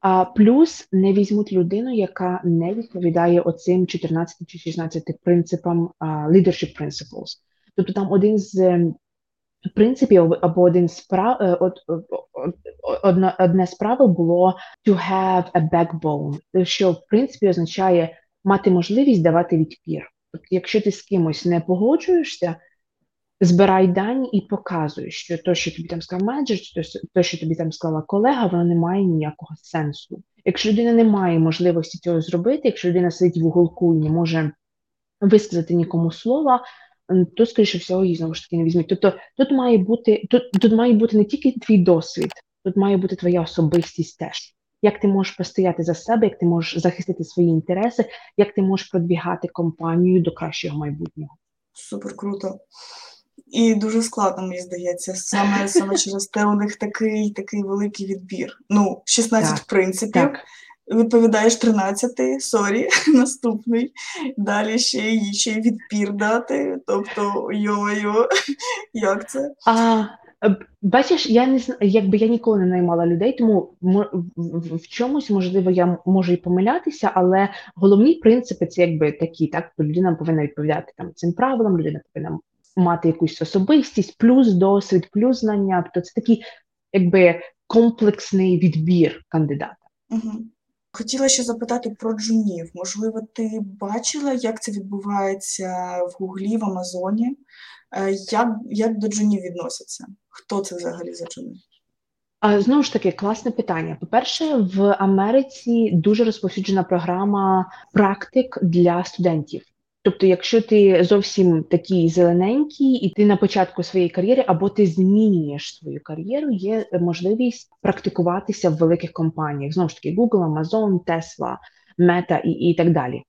А плюс не візьмуть людину, яка не відповідає оцим 14 чи 16 принципам leadership principles. Тобто там один з ем, принципів або один з прав, е, од- одна- одне з правил було to have a backbone, що в принципі означає мати можливість давати відпір. Тобто, якщо ти з кимось не погоджуєшся, збирай дані і показуй, що то, що тобі там сказав менеджер, чи то, що тобі там сказала колега, воно не має ніякого сенсу. Якщо людина не має можливості цього зробити, якщо людина сидить в уголку і не може висказати нікому слова, то, скоріше всього, її знову ж таки не візьмуть. Тобто тут має бути, тут, тут має бути не тільки твій досвід, тут має бути твоя особистість теж. Як ти можеш постояти за себе, як ти можеш захистити свої інтереси, як ти можеш продвігати компанію до кращого майбутнього. Супер круто. І дуже складно, мені здається. Саме, саме через те у них такий, такий великий відбір. Ну, 16 Так, принципів. Так. Відповідаєш 13, sorry, наступний. Далі ще й ще й відпір дати. Тобто, йо-йо, як це? А бачиш, я не якби я ніколи не наймала людей, тому в, чомусь можливо я можу і помилятися, але головні принципи це якби такі, так людина повинна відповідати там цим правилам, людина повинна мати якусь особистість, плюс досвід, плюс знання. Тобто це такий якби комплексний відбір кандидата. Угу. Хотіла ще запитати про джунів. Можливо, ти бачила, як це відбувається в Гуглі, в Амазоні? Е, Як, як до джунів відносяться? Хто це взагалі за джуни? А знову ж таки, класне питання. По-перше, в Америці дуже розповсюджена програма практик для студентів. Тобто, якщо ти зовсім такий зелененький, і ти на початку своєї кар'єри, або ти змінюєш свою кар'єру, є можливість практикуватися в великих компаніях. Знову ж таки, Google, Amazon, Tesla, Meta і, і так далі.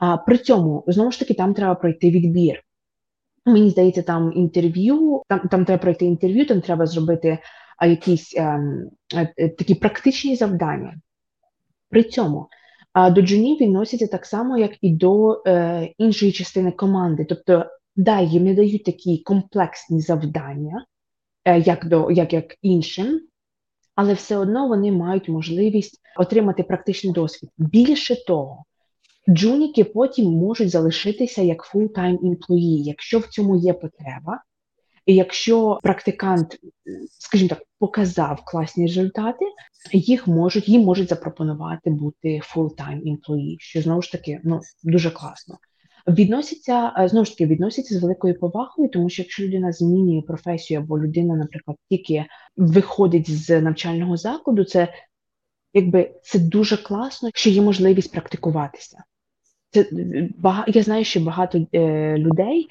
А при цьому знову ж таки там треба пройти відбір. Мені здається, там інтерв'ю, там, там треба пройти інтерв'ю, там треба зробити якісь ем, е, такі практичні завдання. При цьому до джунів відносяться так само, як і до е, іншої частини команди. Тобто, да, їм не дають такі комплексні завдання, е, як, до, як, як іншим, але все одно вони мають можливість отримати практичний досвід. Більше того, джуніки потім можуть залишитися як full-time employee, якщо в цьому є потреба. І якщо практикант, скажімо так, показав класні результати, їх можуть їм можуть запропонувати бути full-time employee, що знову ж таки ну дуже класно. Відносяться е, знову ж таки відносяться з великою повагою, тому що якщо людина змінює професію або людина, наприклад, тільки виходить з навчального закладу, це якби це дуже класно, що є можливість практикуватися. Це е. Я знаю, що багато е, людей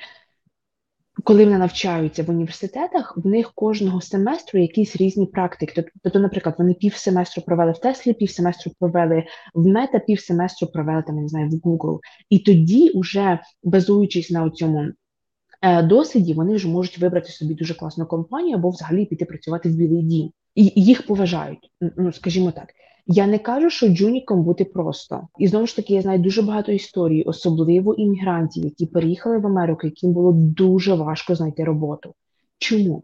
коли вони навчаються в університетах, в них кожного семестру якісь різні практики. Тобто, наприклад, вони пів семестру провели в Теслі, пів семестру провели в Мета, пів семестру провели там, я не знаю, в Google. І тоді, уже базуючись на цьому е, досвіді, вони вже можуть вибрати собі дуже класну компанію або взагалі піти працювати в білий дім. І їх поважають. Ну скажімо так. Я не кажу, що джуніком бути просто. І знову ж таки, я знаю дуже багато історій, особливо іммігрантів, які переїхали в Америку, яким було дуже важко знайти роботу. Чому?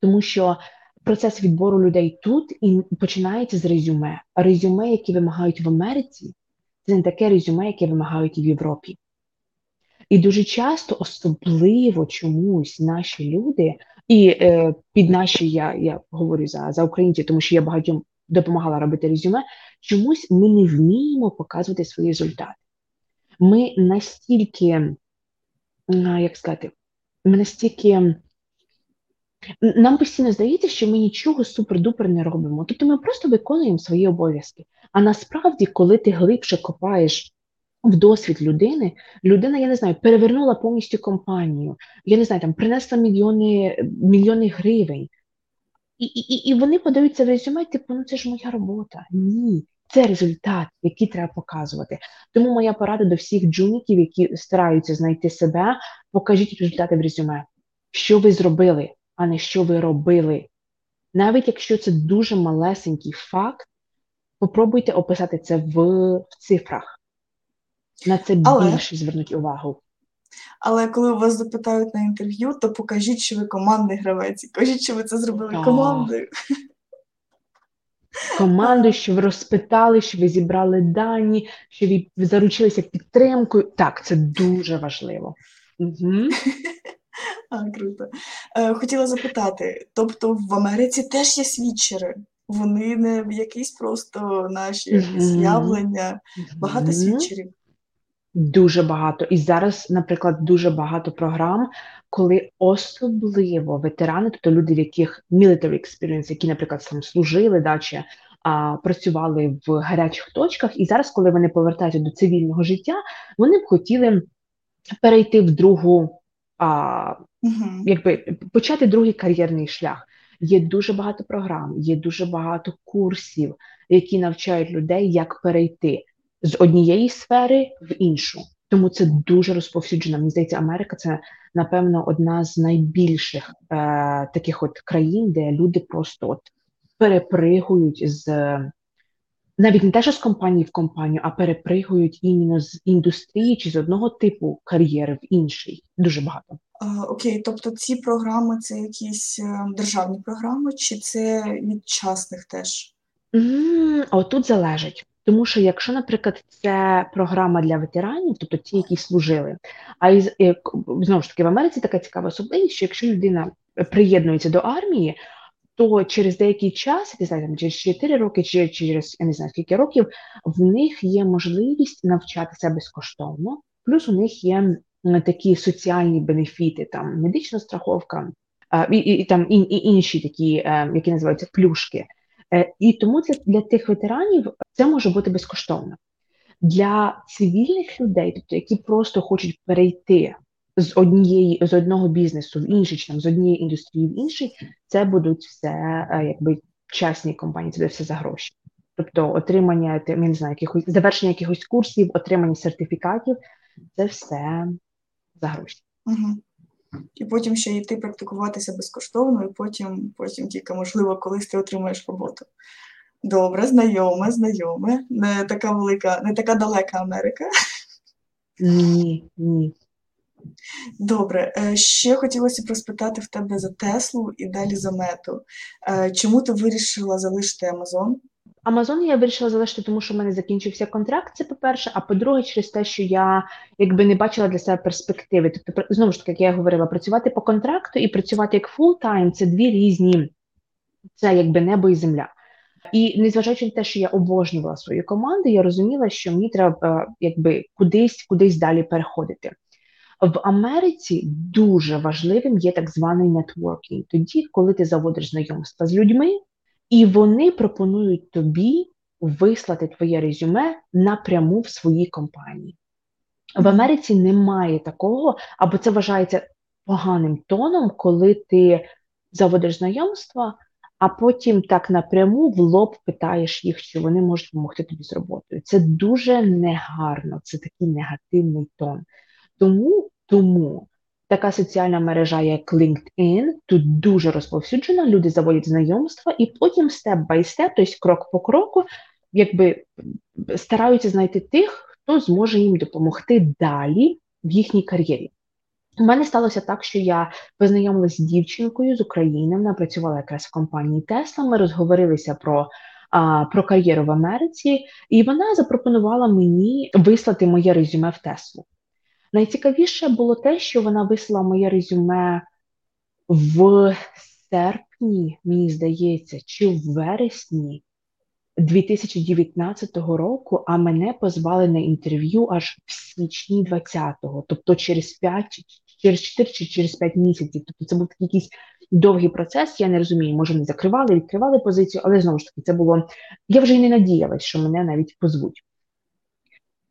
Тому що процес відбору людей тут і починається з резюме. А резюме, які вимагають в Америці, це не таке резюме, яке вимагають і в Європі. І дуже часто, особливо чомусь, наші люди, і е, під наші я я говорю за за українців, тому що я багатьом допомагала робити резюме. Чомусь ми не вміємо показувати свої результати. Ми настільки, як сказати, ми настільки. Нам постійно здається, що ми нічого супер-дупер не робимо. Тобто ми просто виконуємо свої обов'язки. А насправді, коли ти глибше копаєш в досвід людини, людина, я не знаю, перевернула повністю компанію, я не знаю, там принесла мільйони мільйони гривень. І і, і вони подаються в резюме, типу, ну це ж моя робота. Ні, це результат, який треба показувати. Тому моя порада до всіх джуніків, які стараються знайти себе, покажіть результати в резюме, що ви зробили, а не що ви робили. Навіть якщо це дуже малесенький факт, попробуйте описати це в, в цифрах. На це Але... більше звернуть увагу. Але коли вас запитають на інтерв'ю, то покажіть, що ви командний гравець. Кажіть, що ви це зробили командою. Команду, що ви розпитали, що ви зібрали дані, що ви заручилися підтримкою. Так, це дуже важливо. Угу. А, Круто. Е, Хотіла запитати: тобто в Америці теж є свідчери? Вони не якісь просто наші з'явлення, багато свідчерів. Дуже багато. І зараз, наприклад, дуже багато програм, коли особливо ветерани, тобто люди, в яких military experience, які, наприклад, там служили, да, чи а, працювали в гарячих точках, і зараз, коли вони повертаються до цивільного життя, вони б хотіли перейти в другу, а, uh-huh. якби почати другий кар'єрний шлях. Є дуже багато програм, є дуже багато курсів, які навчають людей, як перейти з однієї сфери в іншу. Тому це дуже розповсюджено. Мені здається, Америка це напевно одна з найбільших е, таких от країн, де люди просто от перепригують з навіть не те, що з компанії в компанію, а перепригують іменно з індустрії чи з одного типу кар'єри в інший. Дуже багато. Окей, тобто ці програми це якісь е, державні програми, чи це від частних теж? Mm, Отут залежить. Тому що якщо, наприклад, це програма для ветеранів, тобто ті, які служили, а із знову ж таки в Америці така цікава особливість, що якщо людина приєднується до армії, то через деякий час, знаю, там, через 4 роки, чи через я не знаю скільки років, в них є можливість навчатися безкоштовно, плюс у них є такі соціальні бенефіти, там медична страховка і, і, і там і, і інші такі, е, які називаються плюшки. Е, і тому для, для тих ветеранів це може бути безкоштовно. Для цивільних людей, тобто які просто хочуть перейти з однієї з одного бізнесу в інший, чи там з однієї індустрії в інший, це будуть все е, якби частні компанії, це буде все за гроші. Тобто отримання я не знаю, якихось завершення якихось курсів, отримання сертифікатів це все за гроші. Угу. І потім ще йти практикуватися безкоштовно, і потім, потім тільки, можливо, колись ти отримаєш роботу. Добре, знайоме, знайоме. Не така велика, не така далека Америка. Ні, ні. Добре, е, ще хотілося б розпитати в тебе за Теслу і далі за Мету. Е, чому ти вирішила залишити Амазон? Амазон я вирішила залишити, тому що в мене закінчився контракт. Це по-перше, а по-друге, через те, що я якби не бачила для себе перспективи. Тобто, знову ж таки, як я говорила, працювати по контракту і працювати як full-time це дві різні, це якби небо і земля. І незважаючи на те, що я обожнювала свою команду, я розуміла, що мені треба е, якби кудись, кудись далі переходити. В Америці дуже важливим є так званий нетворкінг. Тоді, коли ти заводиш знайомства з людьми, і вони пропонують тобі вислати твоє резюме напряму в своїй компанії. В Америці немає такого, або це вважається поганим тоном, коли ти заводиш знайомства, а потім так напряму в лоб питаєш їх, чи вони можуть допомогти тобі з роботою. Це дуже негарно, це такий негативний тон. Тому, тому така соціальна мережа, як LinkedIn, тут дуже розповсюджена. Люди заводять знайомства, і потім степ бай степ, тобто крок по кроку, якби стараються знайти тих, хто зможе їм допомогти далі в їхній кар'єрі. У мене сталося так, що я познайомилася з дівчинкою з України. Вона працювала якраз в компанії Tesla, Ми розговорилися про про кар'єру в Америці, і вона запропонувала мені вислати моє резюме в Теслу. Найцікавіше було те, що вона вислала моє резюме в серпні, мені здається, чи в вересні 2019 року, а мене позвали на інтерв'ю аж в січні 20-го, тобто через 5, через 4 чи через 5 місяців. Тобто це був такий якийсь довгий процес. Я не розумію, може не закривали, відкривали позицію, але знову ж таки, це було. Я вже й не надіялась, що мене навіть позвуть.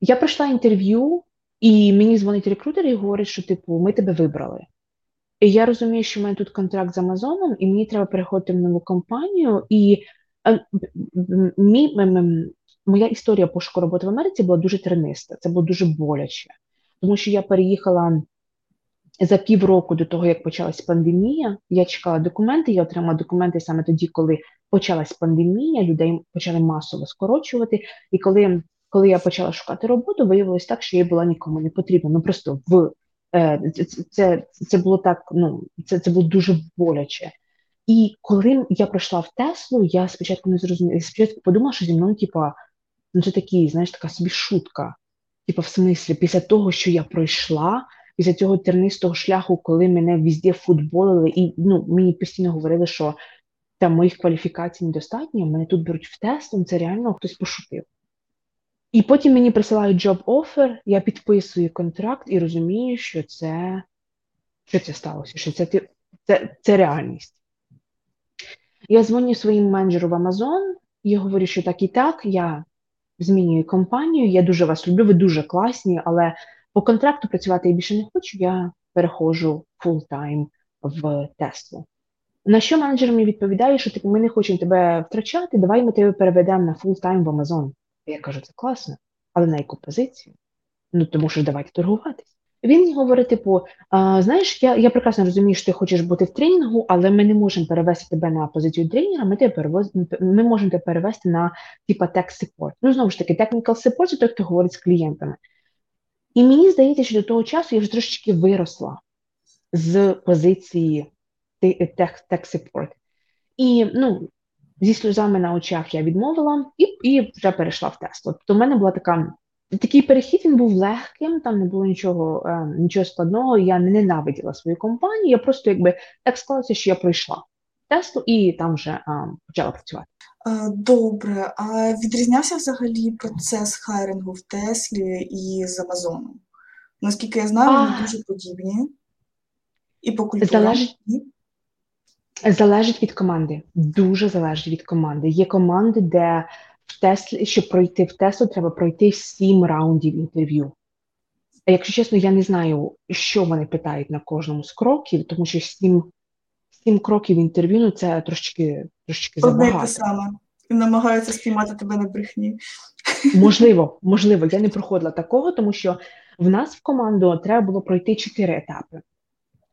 Я пройшла інтерв'ю, і мені дзвонить рекрутер і говорить, що типу, ми тебе вибрали. І я розумію, що в мене тут контракт з Амазоном, і мені треба переходити в нову компанію. І е, мій, моя історія пошуку роботи в Америці була дуже терниста, це було дуже боляче, тому що я переїхала за півроку до того, як почалась пандемія. Я чекала документи, я отримала документи саме тоді, коли почалась пандемія, людей почали масово скорочувати. І коли коли я почала шукати роботу, виявилось так, що я була нікому не потрібна. Ну просто в це, це це, було так. Ну це це було дуже боляче. І коли я прийшла в Теслу, я спочатку не зрозуміла. Спочатку подумала, що зі мною, типа, ну це такий, знаєш, така собі шутка. Типа, в смислі, після того, що я пройшла, після цього тернистого шляху, коли мене візде футболили, і ну мені постійно говорили, що там моїх кваліфікацій недостатньо, мене тут беруть в Теслу, це реально хтось пошутив. І потім мені присилають job offer, я підписую контракт і розумію, що це що це сталося, що це це, це реальність. Я дзвоню своїм менеджеру в Amazon і говорю, що так і так, я змінюю компанію, я дуже вас люблю, ви дуже класні, але по контракту працювати я більше не хочу, я переходжу full-time в Теслу. На що менеджер мені відповідає, що типу, ми не хочемо тебе втрачати, давай ми тебе переведемо на full-time в Amazon. Я кажу, це класно, але на яку позицію? Ну, тому що давайте торгуватись. Він мені говорить, типу, а, знаєш, я я прекрасно розумію, що ти хочеш бути в тренінгу, але ми не можемо перевести тебе на позицію тренера, ми тебе перевоз... ми можемо тебе перевести на типа tech support. Ну, знову ж таки, technical support – це той, хто говорить з клієнтами. І мені здається, що до того часу я вже трошечки виросла з позиції tech, tech support. І ну, зі сльозами на очах я відмовила і і вже перейшла в Теслу. Тобто в мене була така. Такий перехід він був легким, там не було нічого е, нічого складного. Я не ненавиділа свою компанію. Я просто якби так склалося, що я пройшла Теслу і там вже е, почала працювати. Е, добре, а відрізнявся взагалі процес хайрингу в Теслі і з Амазоном? Наскільки я знаю, вони дуже подібні і по культурі. Залежить... Залежить від команди, дуже залежить від команди. Є команди, де в Теслі, щоб пройти в Теслу, треба пройти сім раундів інтерв'ю. Якщо чесно, я не знаю, що вони питають на кожному з кроків, тому що сім сім кроків інтерв'ю ну це трошечки трошечки Одне забагато. те саме. І намагаються спіймати тебе на брехні. Можливо, можливо, я не проходила такого, тому що в нас в команду треба було пройти чотири етапи.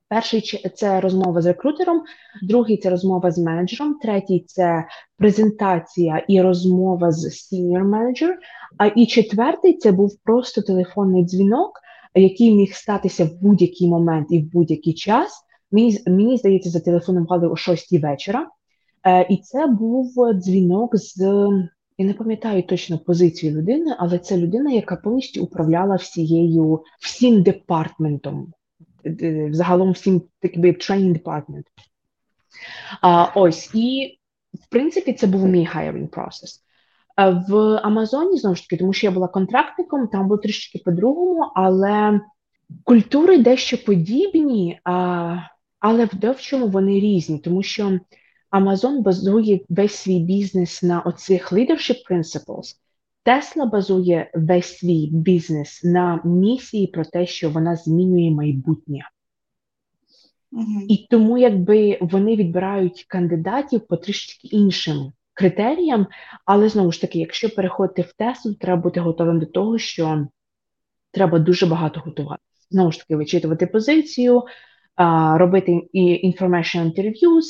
Перший це розмова з рекрутером, другий це розмова з менеджером, третій це презентація і розмова з senior менеджер. А і четвертий це був просто телефонний дзвінок, який міг статися в будь-який момент і в будь-який час. Мені мені здається, зателефонували о 6 вечора, е, і це був дзвінок з я не пам'ятаю точно позицію людини, але це людина, яка повністю управляла всією всім департментом загалом всім такий training department. А, Ось, і в принципі це був мій hiring process. В Амазоні знову ж таки, тому що я була контрактником, там було трішки по-другому, але культури дещо подібні, а, але в девчому вони різні, тому що Амазон базує весь свій бізнес на оцих leadership principles, Тесла базує весь свій бізнес на місії про те, що вона змінює майбутнє. Mm-hmm. І тому, якби вони відбирають кандидатів по трішки іншим критеріям, але знову ж таки, якщо переходити в Теслу, треба бути готовим до того, що треба дуже багато готувати. Знову ж таки, вичитувати позицію, робити information interviews.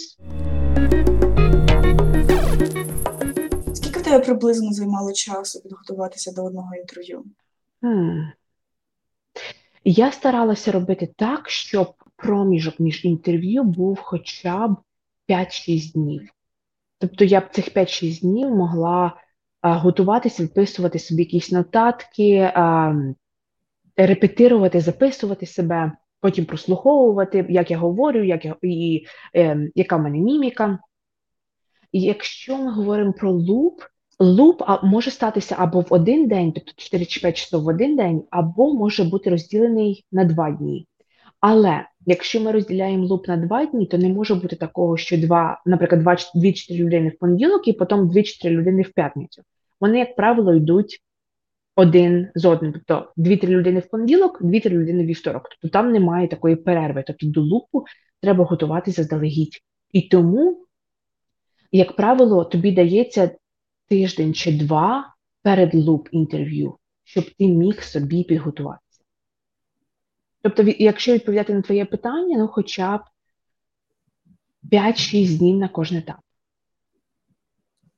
Тебе приблизно займало часу підготуватися до одного інтерв'ю? Hmm. Я старалася робити так, щоб проміжок між інтерв'ю був хоча б 5-6 днів. Тобто я б цих 5-6 днів могла а, готуватися, виписувати собі якісь нотатки, а, репетирувати, записувати себе, потім прослуховувати, як я говорю, як я, і е, яка в мене міміка. І якщо ми говоримо про луп, луп може статися або в один день, тобто 4 чи 5 часов в один день, або може бути розділений на два дні. Але якщо ми розділяємо луп на два дні, то не може бути такого, що два, наприклад, 2-4 людини в понеділок і потім 2-4 людини в п'ятницю. Вони, як правило, йдуть один з одним. Тобто 2-3 людини в понеділок, 2-3 людини в вівторок. Тобто там немає такої перерви. Тобто до лупу треба готуватися заздалегідь. І тому, як правило, тобі дається тиждень чи два перед луп інтерв'ю, щоб ти міг собі підготуватися. Тобто, якщо відповідати на твоє питання, ну хоча б 5-6 днів на кожен етап.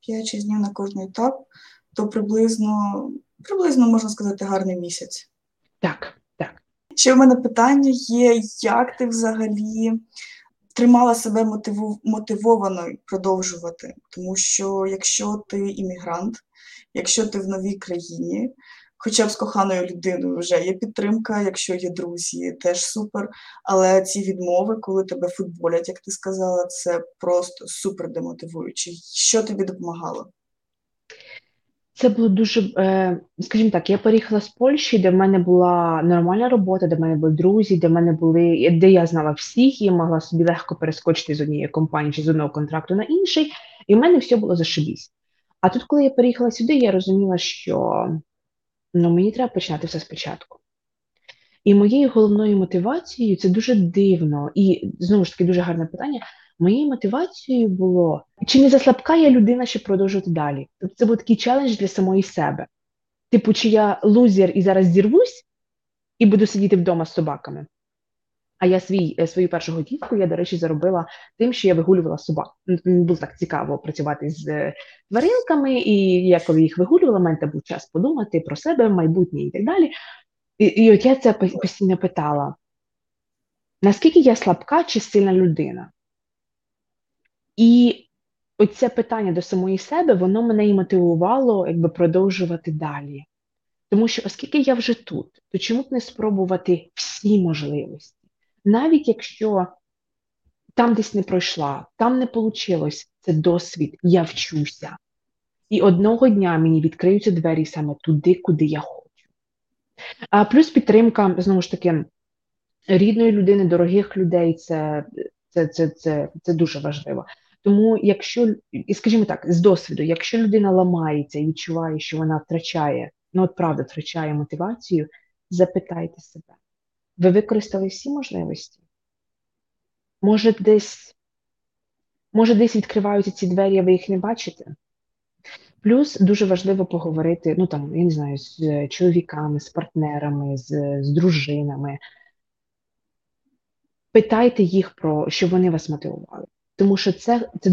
5-6 днів на кожен етап, то приблизно, приблизно можна сказати, гарний місяць. Так, так. Ще в мене питання є, як ти взагалі тримала себе мотиву, мотивованою продовжувати? Тому що якщо ти іммігрант, якщо ти в новій країні, хоча б з коханою людиною вже є підтримка, якщо є друзі, теж супер. Але ці відмови, коли тебе футболять, як ти сказала, це просто супер демотивуюче. Що тобі допомагало? Це було дуже, е, скажімо так, я переїхала з Польщі, де в мене була нормальна робота, де в мене були друзі, де в мене були, де я знала всіх, і могла собі легко перескочити з однієї компанії чи з одного контракту на інший, і в мене все було зашибісь. А тут, коли я переїхала сюди, я розуміла, що ну мені треба починати все спочатку. І моєю головною мотивацією це дуже дивно, і знову ж таки дуже гарне питання. Моєю мотивацією було чи не заслабка я людина, щоб продовжувати далі. Тобто це був такий челендж для самої себе. Типу, чи я лузер і зараз зірвусь і буду сидіти вдома з собаками. А я свій, е, свою першу готівку, я, до речі, заробила тим, що я вигулювала собак. Було так цікаво працювати з е, тваринками, і я коли їх вигулювала, мене був час подумати про себе, майбутнє і так далі. І, і от я це постійно питала: наскільки я слабка чи сильна людина? І оце питання до самої себе, воно мене і мотивувало якби продовжувати далі. Тому що, оскільки я вже тут, то чому б не спробувати всі можливості? Навіть якщо там десь не пройшла, там не вийшло, це досвід, я вчуся. І одного дня мені відкриються двері саме туди, куди я хочу. А плюс підтримка, знову ж таки, рідної людини, дорогих людей це, це, це, це, це дуже важливо. Тому, якщо, і скажімо так, з досвіду, якщо людина ламається і відчуває, що вона втрачає, ну от правда, втрачає мотивацію, запитайте себе. Ви використали всі можливості? Може, десь може, десь відкриваються ці двері, а ви їх не бачите? Плюс дуже важливо поговорити, ну там, я не знаю, з чоловіками, з партнерами, з, з дружинами. Питайте їх про що вони вас мотивували. Тому що це, це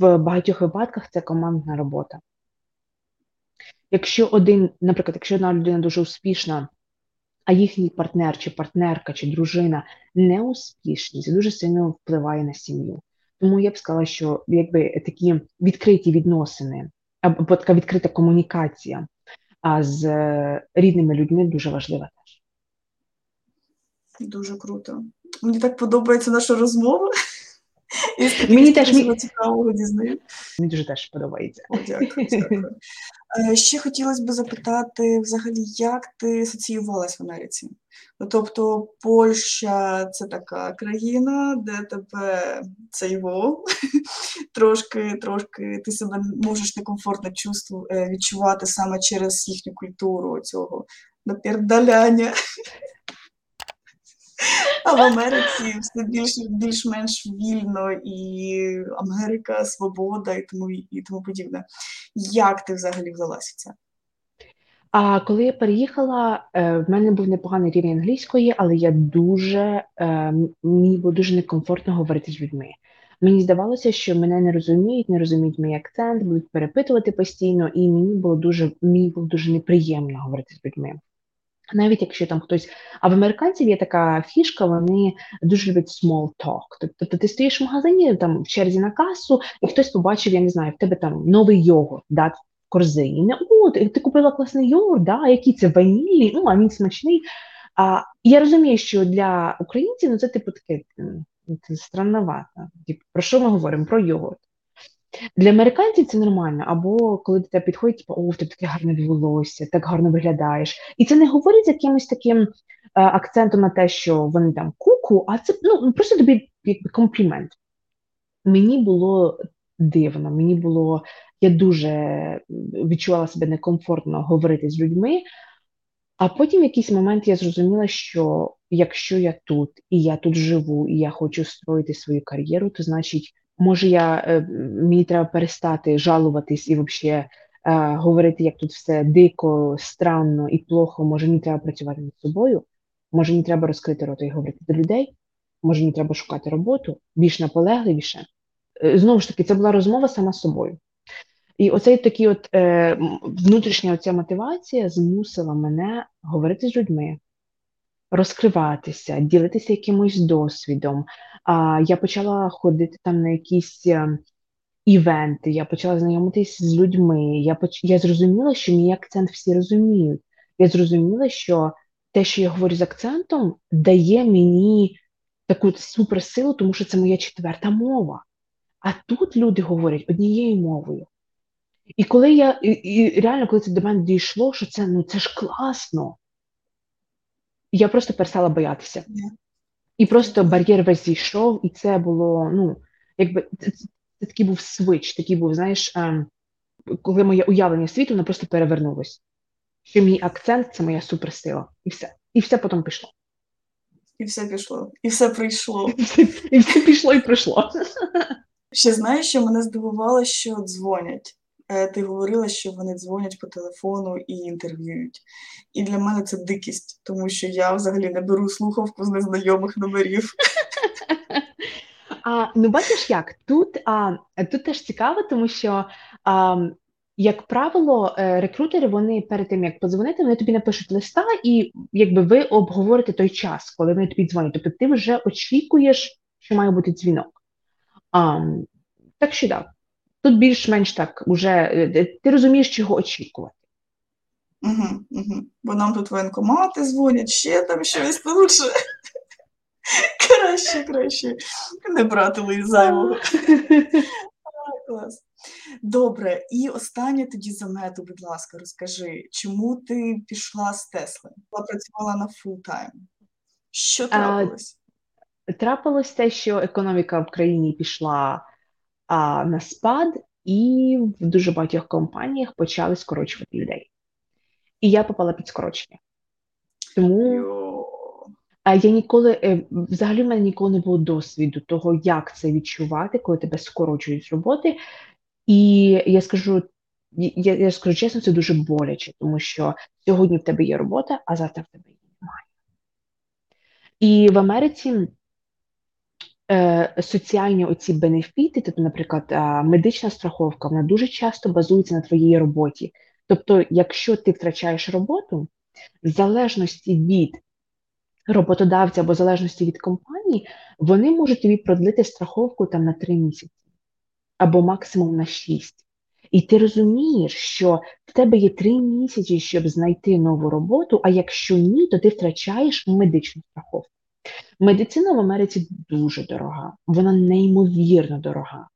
в багатьох випадках це командна робота. Якщо один, наприклад, якщо одна людина дуже успішна, а їхній партнер, чи партнерка, чи дружина не успішні, це дуже сильно впливає на сім'ю. Тому я б сказала, що якби такі відкриті відносини, або така відкрита комунікація з е, рідними людьми дуже важлива теж. Дуже круто. Мені так подобається наша розмова. Мені теж мені... цікавого дізнаю. Мені дуже теж подобається. О, дякую, дякую. Е, ще хотілося б запитати, взагалі, як ти асоціювалась в Америці? Ну, тобто, Польща це така країна, де тебе це його трошки, трошки ти себе можеш некомфортно чувству, е, відчувати саме через їхню культуру цього напердаляння. А в Америці все більш більш-менш вільно і Америка, свобода і тому і тому подібне. Як ти взагалі влилася в це? А коли я переїхала, е, в мене був непоганий рівень англійської, але я дуже е, мені було дуже некомфортно говорити з людьми. Мені здавалося, що мене не розуміють, не розуміють мій акцент, будуть перепитувати постійно, і мені було дуже мені було дуже неприємно говорити з людьми. Навіть якщо там хтось, а в американців є така фішка, вони дуже люблять small talk. Тобто ти стоїш в магазині там в черзі на касу, і хтось побачив, я не знаю, в тебе там новий йогурт да, в корзині. О, ти, ти купила класний йогурт, да, який це ванілі, ну а він смачний. А я розумію, що для українців ну, це типу таке це странновато. Про що ми говоримо? Про йогурт. Для американців це нормально, або коли до тебе підходять, типу, о, ти таке гарне волосся, так гарно виглядаєш. І це не говорить з якимось таким е, акцентом на те, що вони там куку, а це ну, просто тобі якби комплімент. Мені було дивно, мені було, я дуже відчувала себе некомфортно говорити з людьми. А потім в якийсь момент я зрозуміла, що якщо я тут і я тут живу, і я хочу строїти свою кар'єру, то значить, може я е, мені треба перестати жалуватись і взагалі е, говорити, як тут все дико, странно і плохо. Може, мені треба працювати над собою, може мені треба розкрити рота і говорити до людей, може мені треба шукати роботу більш наполегливіше. Е, знову ж таки, це була розмова сама з собою. І оцей такий от е, внутрішня оця мотивація змусила мене говорити з людьми, розкриватися, ділитися якимось досвідом. А я почала ходити там на якісь е, івенти, я почала знайомитися з людьми. Я поч... я зрозуміла, що мій акцент всі розуміють. Я зрозуміла, що те, що я говорю з акцентом, дає мені таку суперсилу, тому що це моя четверта мова. А тут люди говорять однією мовою. І коли я і, і реально, коли це до мене дійшло, що це ну це ж класно, я просто перестала боятися. І просто бар'єр весь зійшов, і це було, ну, якби це, це, це такий був свич, такий був, знаєш, ем, коли моє уявлення світу воно просто перевернулось. Що мій акцент це моя суперсила. І все. І все потім пішло. І все пішло, і все прийшло. І все пішло і пройшло. Ще знаєш, що мене здивувало, що дзвонять. Е, ти говорила, що вони дзвонять по телефону і інтерв'юють. І для мене це дикість, тому що я взагалі не беру слухавку з незнайомих номерів. А, Ну, бачиш як? Тут а, тут теж цікаво, тому що, а, як правило, е, рекрутери вони перед тим, як подзвонити, вони тобі напишуть листа, і якби ви обговорите той час, коли вони тобі дзвонять. Тобто ти вже очікуєш, що має бути дзвінок. А, Так що так. Тут більш-менш так уже е, ти розумієш, чого очікувати. Угу, угу. Бо нам тут воєнкомати дзвонять, ще там щось лучше. Краще, краще. Не брати зайвого. Клас. Добре, і останнє тоді за Мету, будь ласка, розкажи, чому ти пішла з Тесли? Працювала на full-time. Що трапилось? А, трапилось те, що економіка в країні пішла а, на спад, і в дуже багатьох компаніях почали скорочувати людей. І я попала під скорочення. Тому а я ніколи, е, взагалі, в мене ніколи не було досвіду того, як це відчувати, коли тебе скорочують з роботи. І я скажу, я, я скажу чесно, це дуже боляче, тому що сьогодні в тебе є робота, а завтра в тебе її немає. І в Америці соціальні оці бенефіти, тобто, наприклад, е, медична страховка, вона дуже часто базується на твоїй роботі. Тобто, якщо ти втрачаєш роботу, в залежності від роботодавця або в залежності від компанії, вони можуть тобі продлити страховку там на три місяці або максимум на шість. І ти розумієш, що в тебе є три місяці, щоб знайти нову роботу, а якщо ні, то ти втрачаєш медичну страховку. Медицина в Америці дуже дорога, вона неймовірно дорога.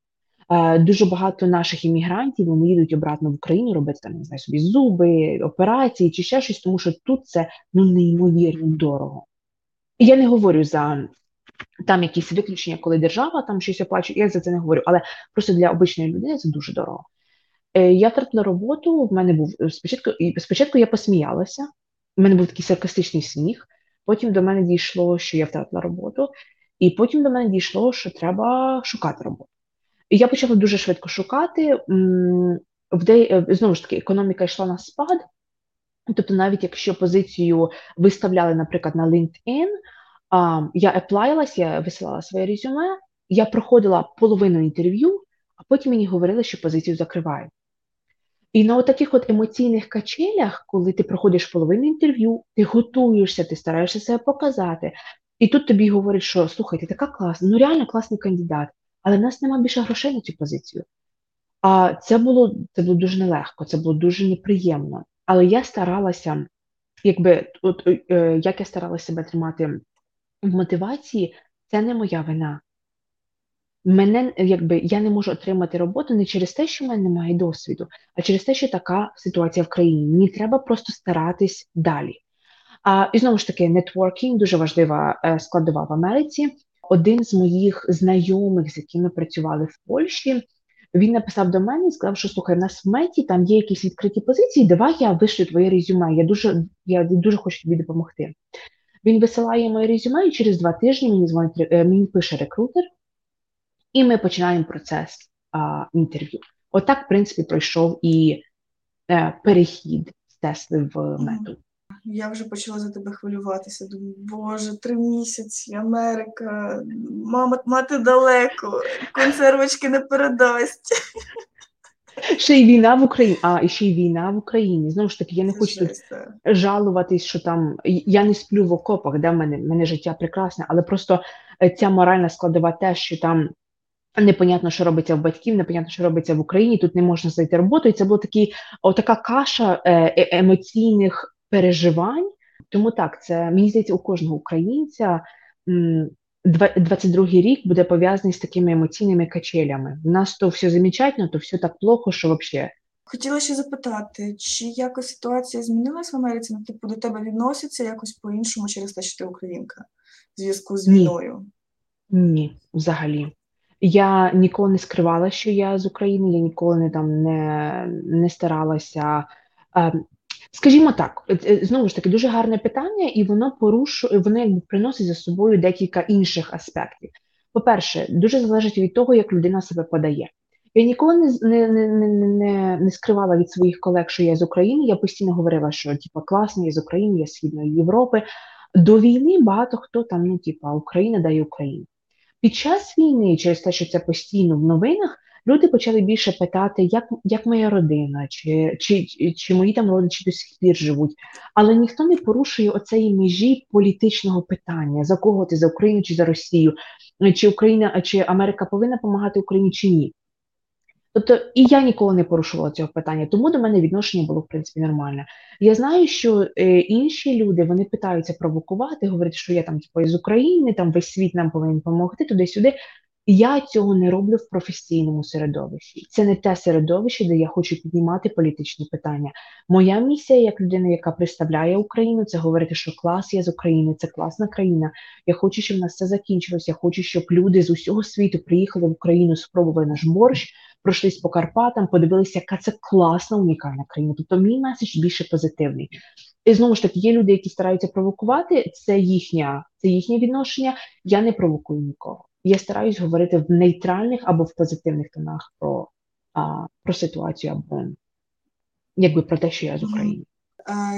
Е, дуже багато наших іммігрантів вони їдуть обратно в Україну робити там не знаю, собі зуби, операції чи ще щось, тому що тут це ну неймовірно дорого. Я не говорю за там якісь виключення, коли держава там щось оплачує, я за це не говорю, але просто для обичної людини це дуже дорого. Е, я втратила роботу, в мене був спочатку, і спочатку я посміялася, в мене був такий саркастичний сміх. Потім до мене дійшло, що я втратила роботу, і потім до мене дійшло, що треба шукати роботу. І я почала дуже швидко шукати. В де, е, знову ж таки, економіка йшла на спад. Тобто, навіть якщо позицію виставляли, наприклад, на LinkedIn, я еплаїлась, я висилала своє резюме, я проходила половину інтерв'ю, а потім мені говорили, що позицію закривають. І на таких от емоційних качелях, коли ти проходиш половину інтерв'ю, ти готуєшся, ти стараєшся себе показати. І тут тобі говорять, що слухай, ти така класна, ну реально класний кандидат, але в нас немає більше грошей на цю позицію. А це було це було дуже нелегко, це було дуже неприємно. Але я старалася якби от е, як я старалася себе тримати в мотивації, це не моя вина. Мене якби я не можу отримати роботу не через те, що в мене немає досвіду, а через те, що така ситуація в країні. Мені треба просто старатись далі. А і знову ж таки, нетворкінг дуже важлива е, складова в Америці. Один з моїх знайомих, з якими працювали в Польщі, він написав до мене і сказав, що слухай, в нас в меті там є якісь відкриті позиції. Давай я вишлю твоє резюме. Я дуже я дуже хочу тобі допомогти. Він висилає моє резюме, і через два тижні мені дзвонить е, мені пише рекрутер, і ми починаємо процес а, інтерв'ю. Отак, в принципі, пройшов і е, перехід з Тесли в мету. Я вже почала за тебе хвилюватися. Думаю, Боже, три місяці, Америка, мама мати далеко, консервочки не передасть. Ще й війна в Україні, а і ще й війна в Україні. Знову ж таки, я не хочу тут жалуватись, що там я не сплю в окопах, де в мене в мене життя прекрасне, але просто е, ця моральна складова те, що там непонятно, що робиться в батьків, непонятно, що робиться в Україні. Тут не можна знайти роботу. І це була такі, така каша е, е, емоційних переживань. Тому так, це мені здається, у кожного українця. 22-й рік буде пов'язаний з такими емоційними качелями. У нас то все замечательно, то все так плохо, що взагалі. Хотіла ще запитати, чи якось ситуація змінилась в Америці? Ну, типу, до тебе відносяться якось по-іншому через те, що ти українка в зв'язку з війною? Ні. Ні, взагалі. Я ніколи не скривала, що я з України, я ніколи не там не не старалася. Е, скажімо так, е, знову ж таки, дуже гарне питання, і воно порушує, воно якби приносить за собою декілька інших аспектів. По-перше, дуже залежить від того, як людина себе подає. Я ніколи не не, не, не, не скривала від своїх колег, що я з України. Я постійно говорила, що типа класно, я з України, я з Східної Європи. До війни багато хто там, ну типа Україна дає Україну. Під час війни, через те, що це постійно в новинах, люди почали більше питати, як як моя родина, чи чи, чи мої там родичі до сих пір живуть. Але ніхто не порушує оцеї межі політичного питання: за кого ти за Україну чи за Росію, чи Україна, чи Америка повинна допомагати Україні чи ні. Тобто і я ніколи не порушувала цього питання, тому до мене відношення було в принципі нормальне. Я знаю, що е, інші люди вони питаються провокувати, говорять, що я там типу, з України, там весь світ нам повинен допомогти туди-сюди. Я цього не роблю в професійному середовищі. Це не те середовище, де я хочу піднімати політичні питання. Моя місія, як людина, яка представляє Україну, це говорити, що клас є з України, це класна країна. Я хочу, щоб в нас це закінчилось. Я хочу, щоб люди з усього світу приїхали в Україну, спробували наш борщ, пройшлись по Карпатам, подивилися, яка це класна, унікальна країна. Тобто мій меседж більше позитивний. І знову ж таки, є люди, які стараються провокувати. Це їхня, це їхнє відношення. Я не провокую нікого я стараюсь говорити в нейтральних або в позитивних тонах про а, про ситуацію або якби про те, що я з України.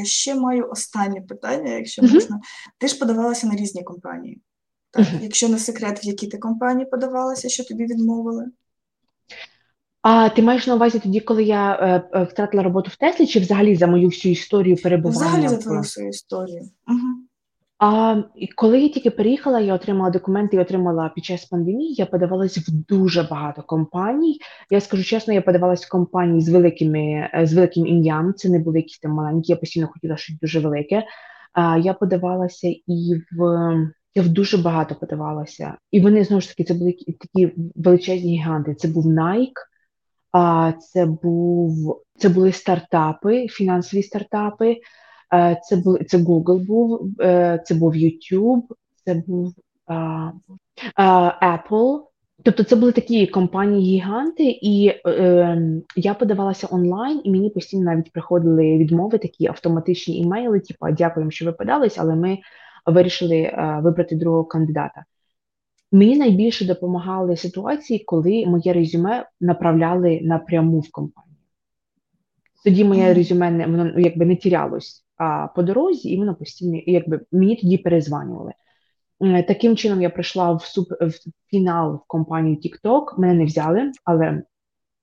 Ще маю останнє питання, якщо uh-huh. можна. Ти ж подавалася на різні компанії. Так? Uh-huh. Якщо не секрет, в які ти компанії подавалася, що тобі відмовили? А ти маєш на увазі тоді, коли я е, е, втратила роботу в Теслі, чи взагалі за мою всю історію перебування? Взагалі за твою всю історію. Угу. А коли я тільки переїхала, я отримала документи, і отримала під час пандемії. Я подавалась в дуже багато компаній. Я скажу чесно, я подавалась в компанії з великими з великим ім'ям. Це не були якісь там маленькі. Я постійно хотіла щось дуже велике. А я подавалася і в я в дуже багато подавалася. І вони знову ж таки це були такі величезні гіганти. Це був Nike, а це був це були стартапи, фінансові стартапи. Е, це був це Google був, е, це був YouTube, це був Apple. Тобто це були такі компанії-гіганти, і е, я подавалася онлайн, і мені постійно навіть приходили відмови, такі автоматичні імейли, типу дякуємо, що ви подались, але ми вирішили е, вибрати другого кандидата. Мені найбільше допомагали ситуації, коли моє резюме направляли напряму в компанію. Тоді моє резюме не воно якби не тірялось а, по дорозі, і воно постійно, якби мені тоді перезванювали. Е, таким чином я прийшла в суп в фінал в компанію TikTok, Мене не взяли, але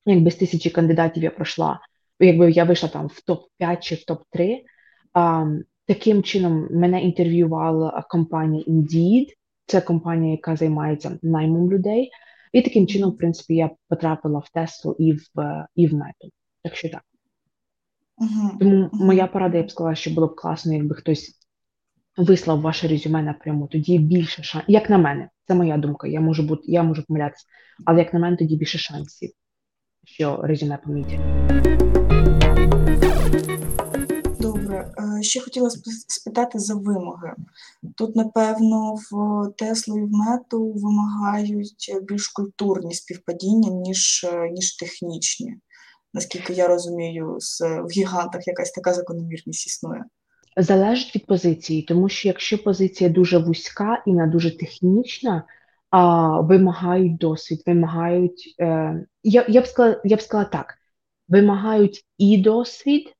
якби з тисячі кандидатів я пройшла, якби я вийшла там в топ 5 чи в топ 3 а, Таким чином мене інтерв'ювала компанія Indeed, це компанія, яка займається наймом людей. І таким чином, в принципі, я потрапила в Теслу і в і в мету. Так що так. Угу. Тому моя порада, я б сказала, що було б класно, якби хтось вислав ваше резюме напряму, тоді більше шансів. Як на мене, це моя думка. Я можу бути, я можу помилятися, але як на мене, тоді більше шансів, що резюме помітять. Добре, е, ще хотіла спитати за вимоги. Тут, напевно, в Теслу і в мету вимагають більш культурні співпадіння, ніж е, ніж технічні. Наскільки я розумію, в гігантах якась така закономірність існує. Залежить від позиції, тому що якщо позиція дуже вузька і не дуже технічна, а, вимагають досвід, вимагають, е, я я, б сказала, я б сказала так: вимагають і досвід,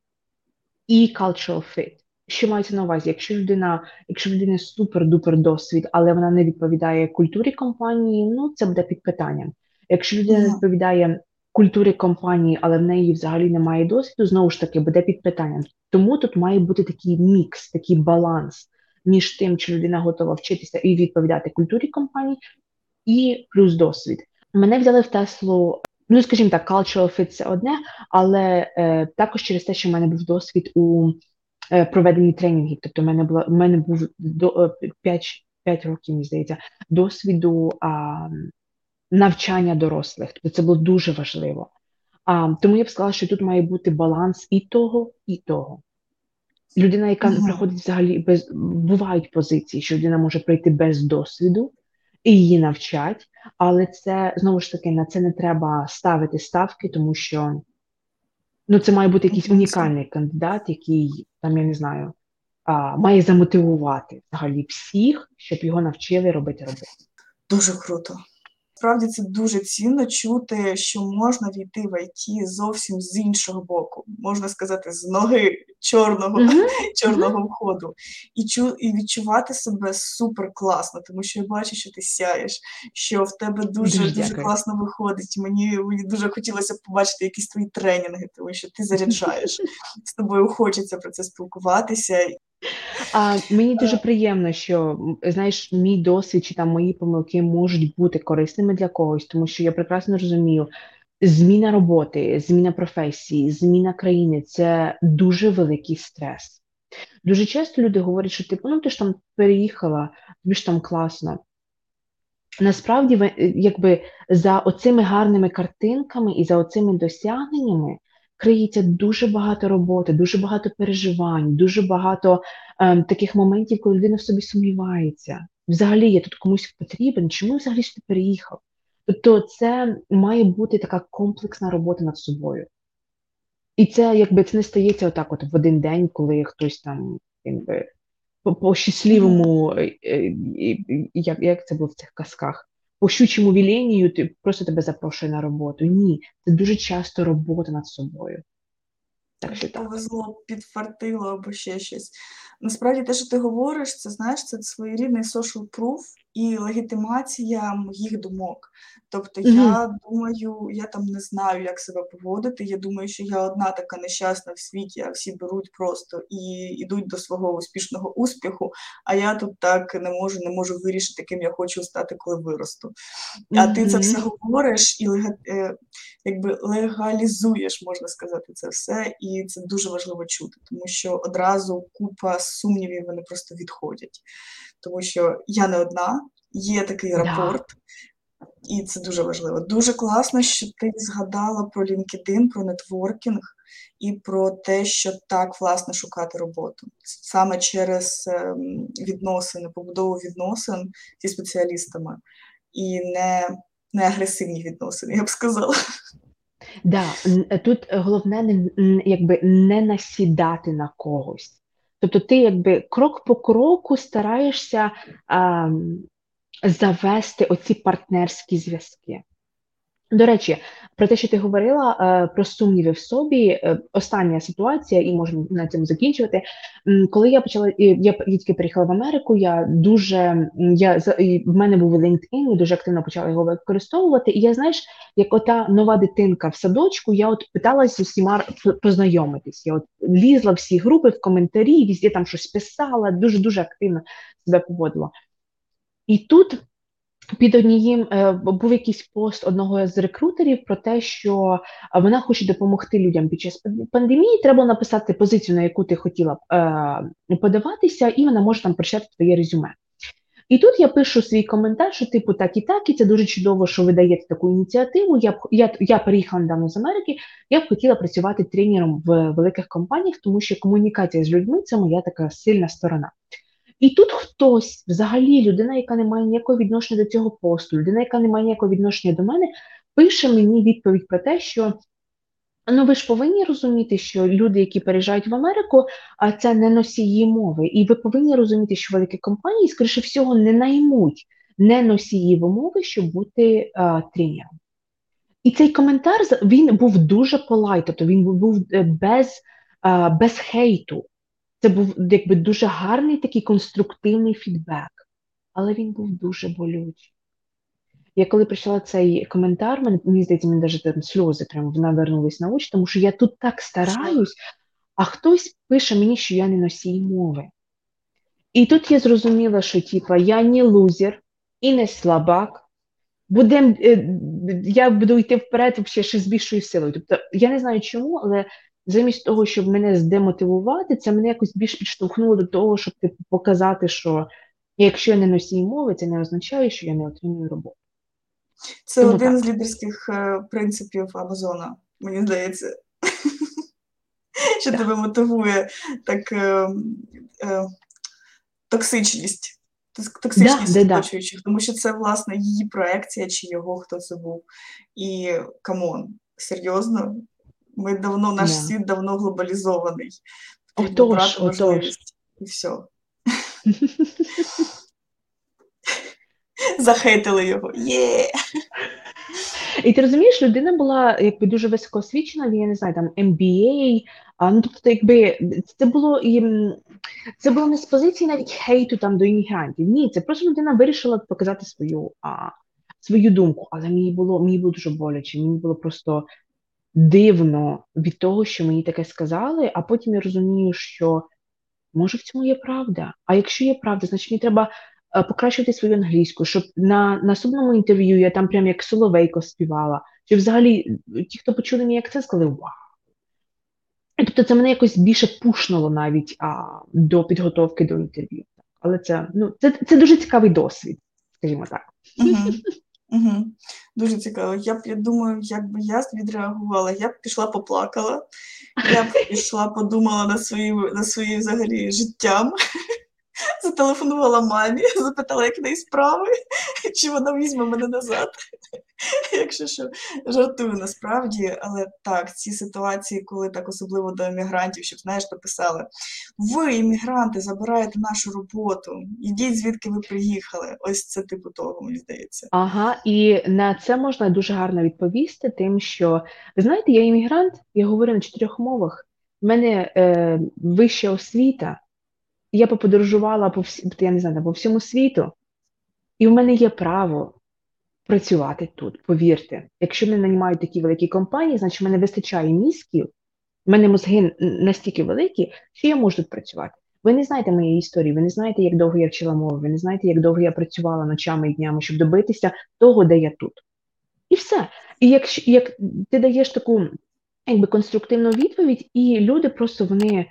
і cultural fit. Що мається на увазі? Якщо людина, якщо людина супер-дупер досвід, але вона не відповідає культурі компанії, ну це буде під питанням. Якщо людина не відповідає культурі компанії, але в неї взагалі немає досвіду, знову ж таки, буде під питанням. Тому тут має бути такий мікс, такий баланс між тим, чи людина готова вчитися і відповідати культурі компанії, і плюс досвід. Мене взяли в Теслу. Ну, скажімо так, cultural fit – це одне, але е, також через те, що в мене був досвід у е, проведенні тренінгів. Тобто, в мене була в мене був до 5, е, 5 років, мені здається, досвіду а, навчання дорослих. Тобто це було дуже важливо. А, Тому я б сказала, що тут має бути баланс і того, і того. Людина, яка mm-hmm. приходить взагалі без бувають позиції, що людина може прийти без досвіду і її навчать, але це знову ж таки на це не треба ставити ставки, тому що ну, це має бути якийсь унікальний кандидат, який там, я не знаю, а, має замотивувати взагалі всіх, щоб його навчили робити роботу. Дуже круто. Справді це дуже цінно чути, що можна війти в ІТ зовсім з іншого боку, можна сказати, з ноги чорного mm-hmm. чорного входу, і чу і відчувати себе супер класно, тому що я бачу, що ти сяєш, що в тебе дуже дуже, дуже класно виходить. Мені мені дуже хотілося побачити якісь твої тренінги, тому що ти заряджаєш з тобою. Хочеться про це спілкуватися. А мені дуже приємно, що знаєш, мій досвід чи там мої помилки можуть бути корисними для когось, тому що я прекрасно розумію, зміна роботи, зміна професії, зміна країни це дуже великий стрес. Дуже часто люди говорять, що типу, ну ти ж там переїхала, тобі ж там класно. Насправді, якби за оцими гарними картинками і за оцими досягненнями криється дуже багато роботи, дуже багато переживань, дуже багато ем, таких моментів, коли людина в собі сумнівається. Взагалі, я тут комусь потрібен, чому взагалі ж ти переїхав? Тобто, це має бути така комплексна робота над собою. І це якби це не стається отак, от в один день, коли хтось там якби по, по щасливому, е, е, як як це було в цих казках, по щучому віленію ти просто тебе запрошує на роботу. Ні, це дуже часто робота над собою. Так що так. Повезло, підфартило або ще щось. Насправді, те, що ти говориш, це знаєш, це своєрідний social proof і легітимація моїх думок. Тобто, mm-hmm. я думаю, я там не знаю, як себе поводити. Я думаю, що я одна така нещасна в світі, а всі беруть просто і йдуть до свого успішного успіху. А я тут так не можу, не можу вирішити, ким я хочу стати, коли виросту. Mm-hmm. А ти це все говориш і е, якби легалізуєш, можна сказати, це все, і це дуже важливо чути, тому що одразу купа сумнівів вони просто відходять. Тому що я не одна, є такий рапорт. І це дуже важливо. Дуже класно, що ти згадала про LinkedIn, про нетворкінг і про те, що так власне шукати роботу саме через ем, відносини, побудову відносин зі спеціалістами і не, не агресивні відносини, я б сказала. Да, тут головне не якби не насідати на когось. Тобто, ти якби крок по кроку стараєшся а, завести оці партнерські зв'язки. До речі, про те, що ти говорила е, про сумніви в собі, е, остання ситуація, і можемо на цьому закінчувати. Коли я почала я тільки приїхала в Америку, я дуже я в мене був LinkedIn, я дуже активно почала його використовувати. І я знаєш, як ота нова дитинка в садочку, я от питалася всіма познайомитись. Я от лізла всі групи в коментарі, візде там щось писала, дуже дуже активно себе поводила. І тут під однієм е, був якийсь пост одного з рекрутерів про те, що вона хоче допомогти людям під час пандемії. Треба написати позицію, на яку ти хотіла б е, подаватися, і вона може там прочитати твоє резюме. І тут я пишу свій коментар, що типу так і так, і це дуже чудово, що ви даєте таку ініціативу. Я б я, я переїхала недавно з Америки. Я б хотіла працювати тренером в великих компаніях, тому що комунікація з людьми це моя така сильна сторона. І тут хтось, взагалі, людина, яка не має ніякого відношення до цього посту, людина, яка не має ніякого відношення до мене, пише мені відповідь про те, що ну ви ж повинні розуміти, що люди, які переїжджають в Америку, а це не носії мови. І ви повинні розуміти, що великі компанії, скоріше всього, не наймуть не носіїв мови, щоб бути а, тренером. І цей коментар він був дуже полай, тобто він був е, без, а, без хейту. Це був якби дуже гарний такий конструктивний фідбек, але він був дуже болючий. Я коли прочитала цей коментар, мені, мені здається, мені навіть там сльози прямо навернулись на очі, тому що я тут так стараюсь, а хтось пише мені, що я не носій мови. І тут я зрозуміла, що типа, я не лузер і не слабак. Будем, е, я буду йти вперед ще з більшою силою. Тобто я не знаю чому, але замість того, щоб мене здемотивувати, це мене якось більш підштовхнуло до того, щоб типу, показати, що якщо я не носій мови, це не означає, що я не отримую роботу. Це Тому один так. з лідерських е, принципів Амазона, мені здається, що тебе мотивує так е, е, токсичність. Токсичність да, оточуючих, да, тому що це, власне, її проекція чи його хто це був. І come on, серйозно, ми давно, наш yeah. світ давно глобалізований. Отож, отож. І все. Захейтили його. Є! І ти розумієш, людина була якби дуже високоосвічена, я не знаю, там MBA, а, ну тобто, якби це було і це було не з позиції навіть хейту там до іммігрантів. Ні, це просто людина вирішила показати свою а, свою думку. Але мені було мені було дуже боляче, мені було просто дивно від того, що мені таке сказали, а потім я розумію, що може в цьому є правда. А якщо є правда, значить мені треба е, покращувати свою англійську, щоб на наступному інтерв'ю я там прям як Соловейко співала, чи взагалі ті, хто почули мій акцент, сказали вау. Тобто це мене якось більше пушнуло навіть а, до підготовки до інтерв'ю. Але це ну, це, це дуже цікавий досвід, скажімо так. Угу. Угу. Дуже цікаво. Я б я думаю, як би я відреагувала, я б пішла поплакала, я б пішла, подумала на свої, на свої взагалі життям. Зателефонувала мамі, запитала, як в неї справи, чи вона візьме мене назад. Якщо що, жартую насправді, але так, ці ситуації, коли так особливо до емігрантів, щоб знаєш, написали: ви, іммігранти, забираєте нашу роботу, ідіть, звідки ви приїхали. Ось це типу того, мені здається. Ага, і на це можна дуже гарно відповісти, тим, що ви знаєте, я іммігрант, я говорю на чотирьох мовах. У мене е, вища освіта я поподорожувала по всі, я не знаю, по всьому світу, і в мене є право працювати тут, повірте. Якщо мене нанімають такі великі компанії, значить в мене вистачає мізків, в мене мозги настільки великі, що я можу тут працювати. Ви не знаєте моєї історії, ви не знаєте, як довго я вчила мови, ви не знаєте, як довго я працювала ночами і днями, щоб добитися того, де я тут. І все. І якщо як ти даєш таку якби конструктивну відповідь, і люди просто вони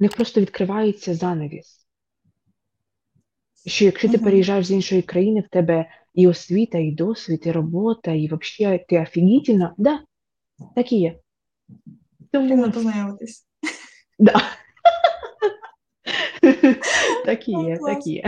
в них просто відкривається занавіс. Що якщо ти переїжджаєш з іншої країни, в тебе і освіта, і досвід, і робота, і взагалі ти офігітельна, да, так і є. Тому познайомитись. Да. Так і є, так і є.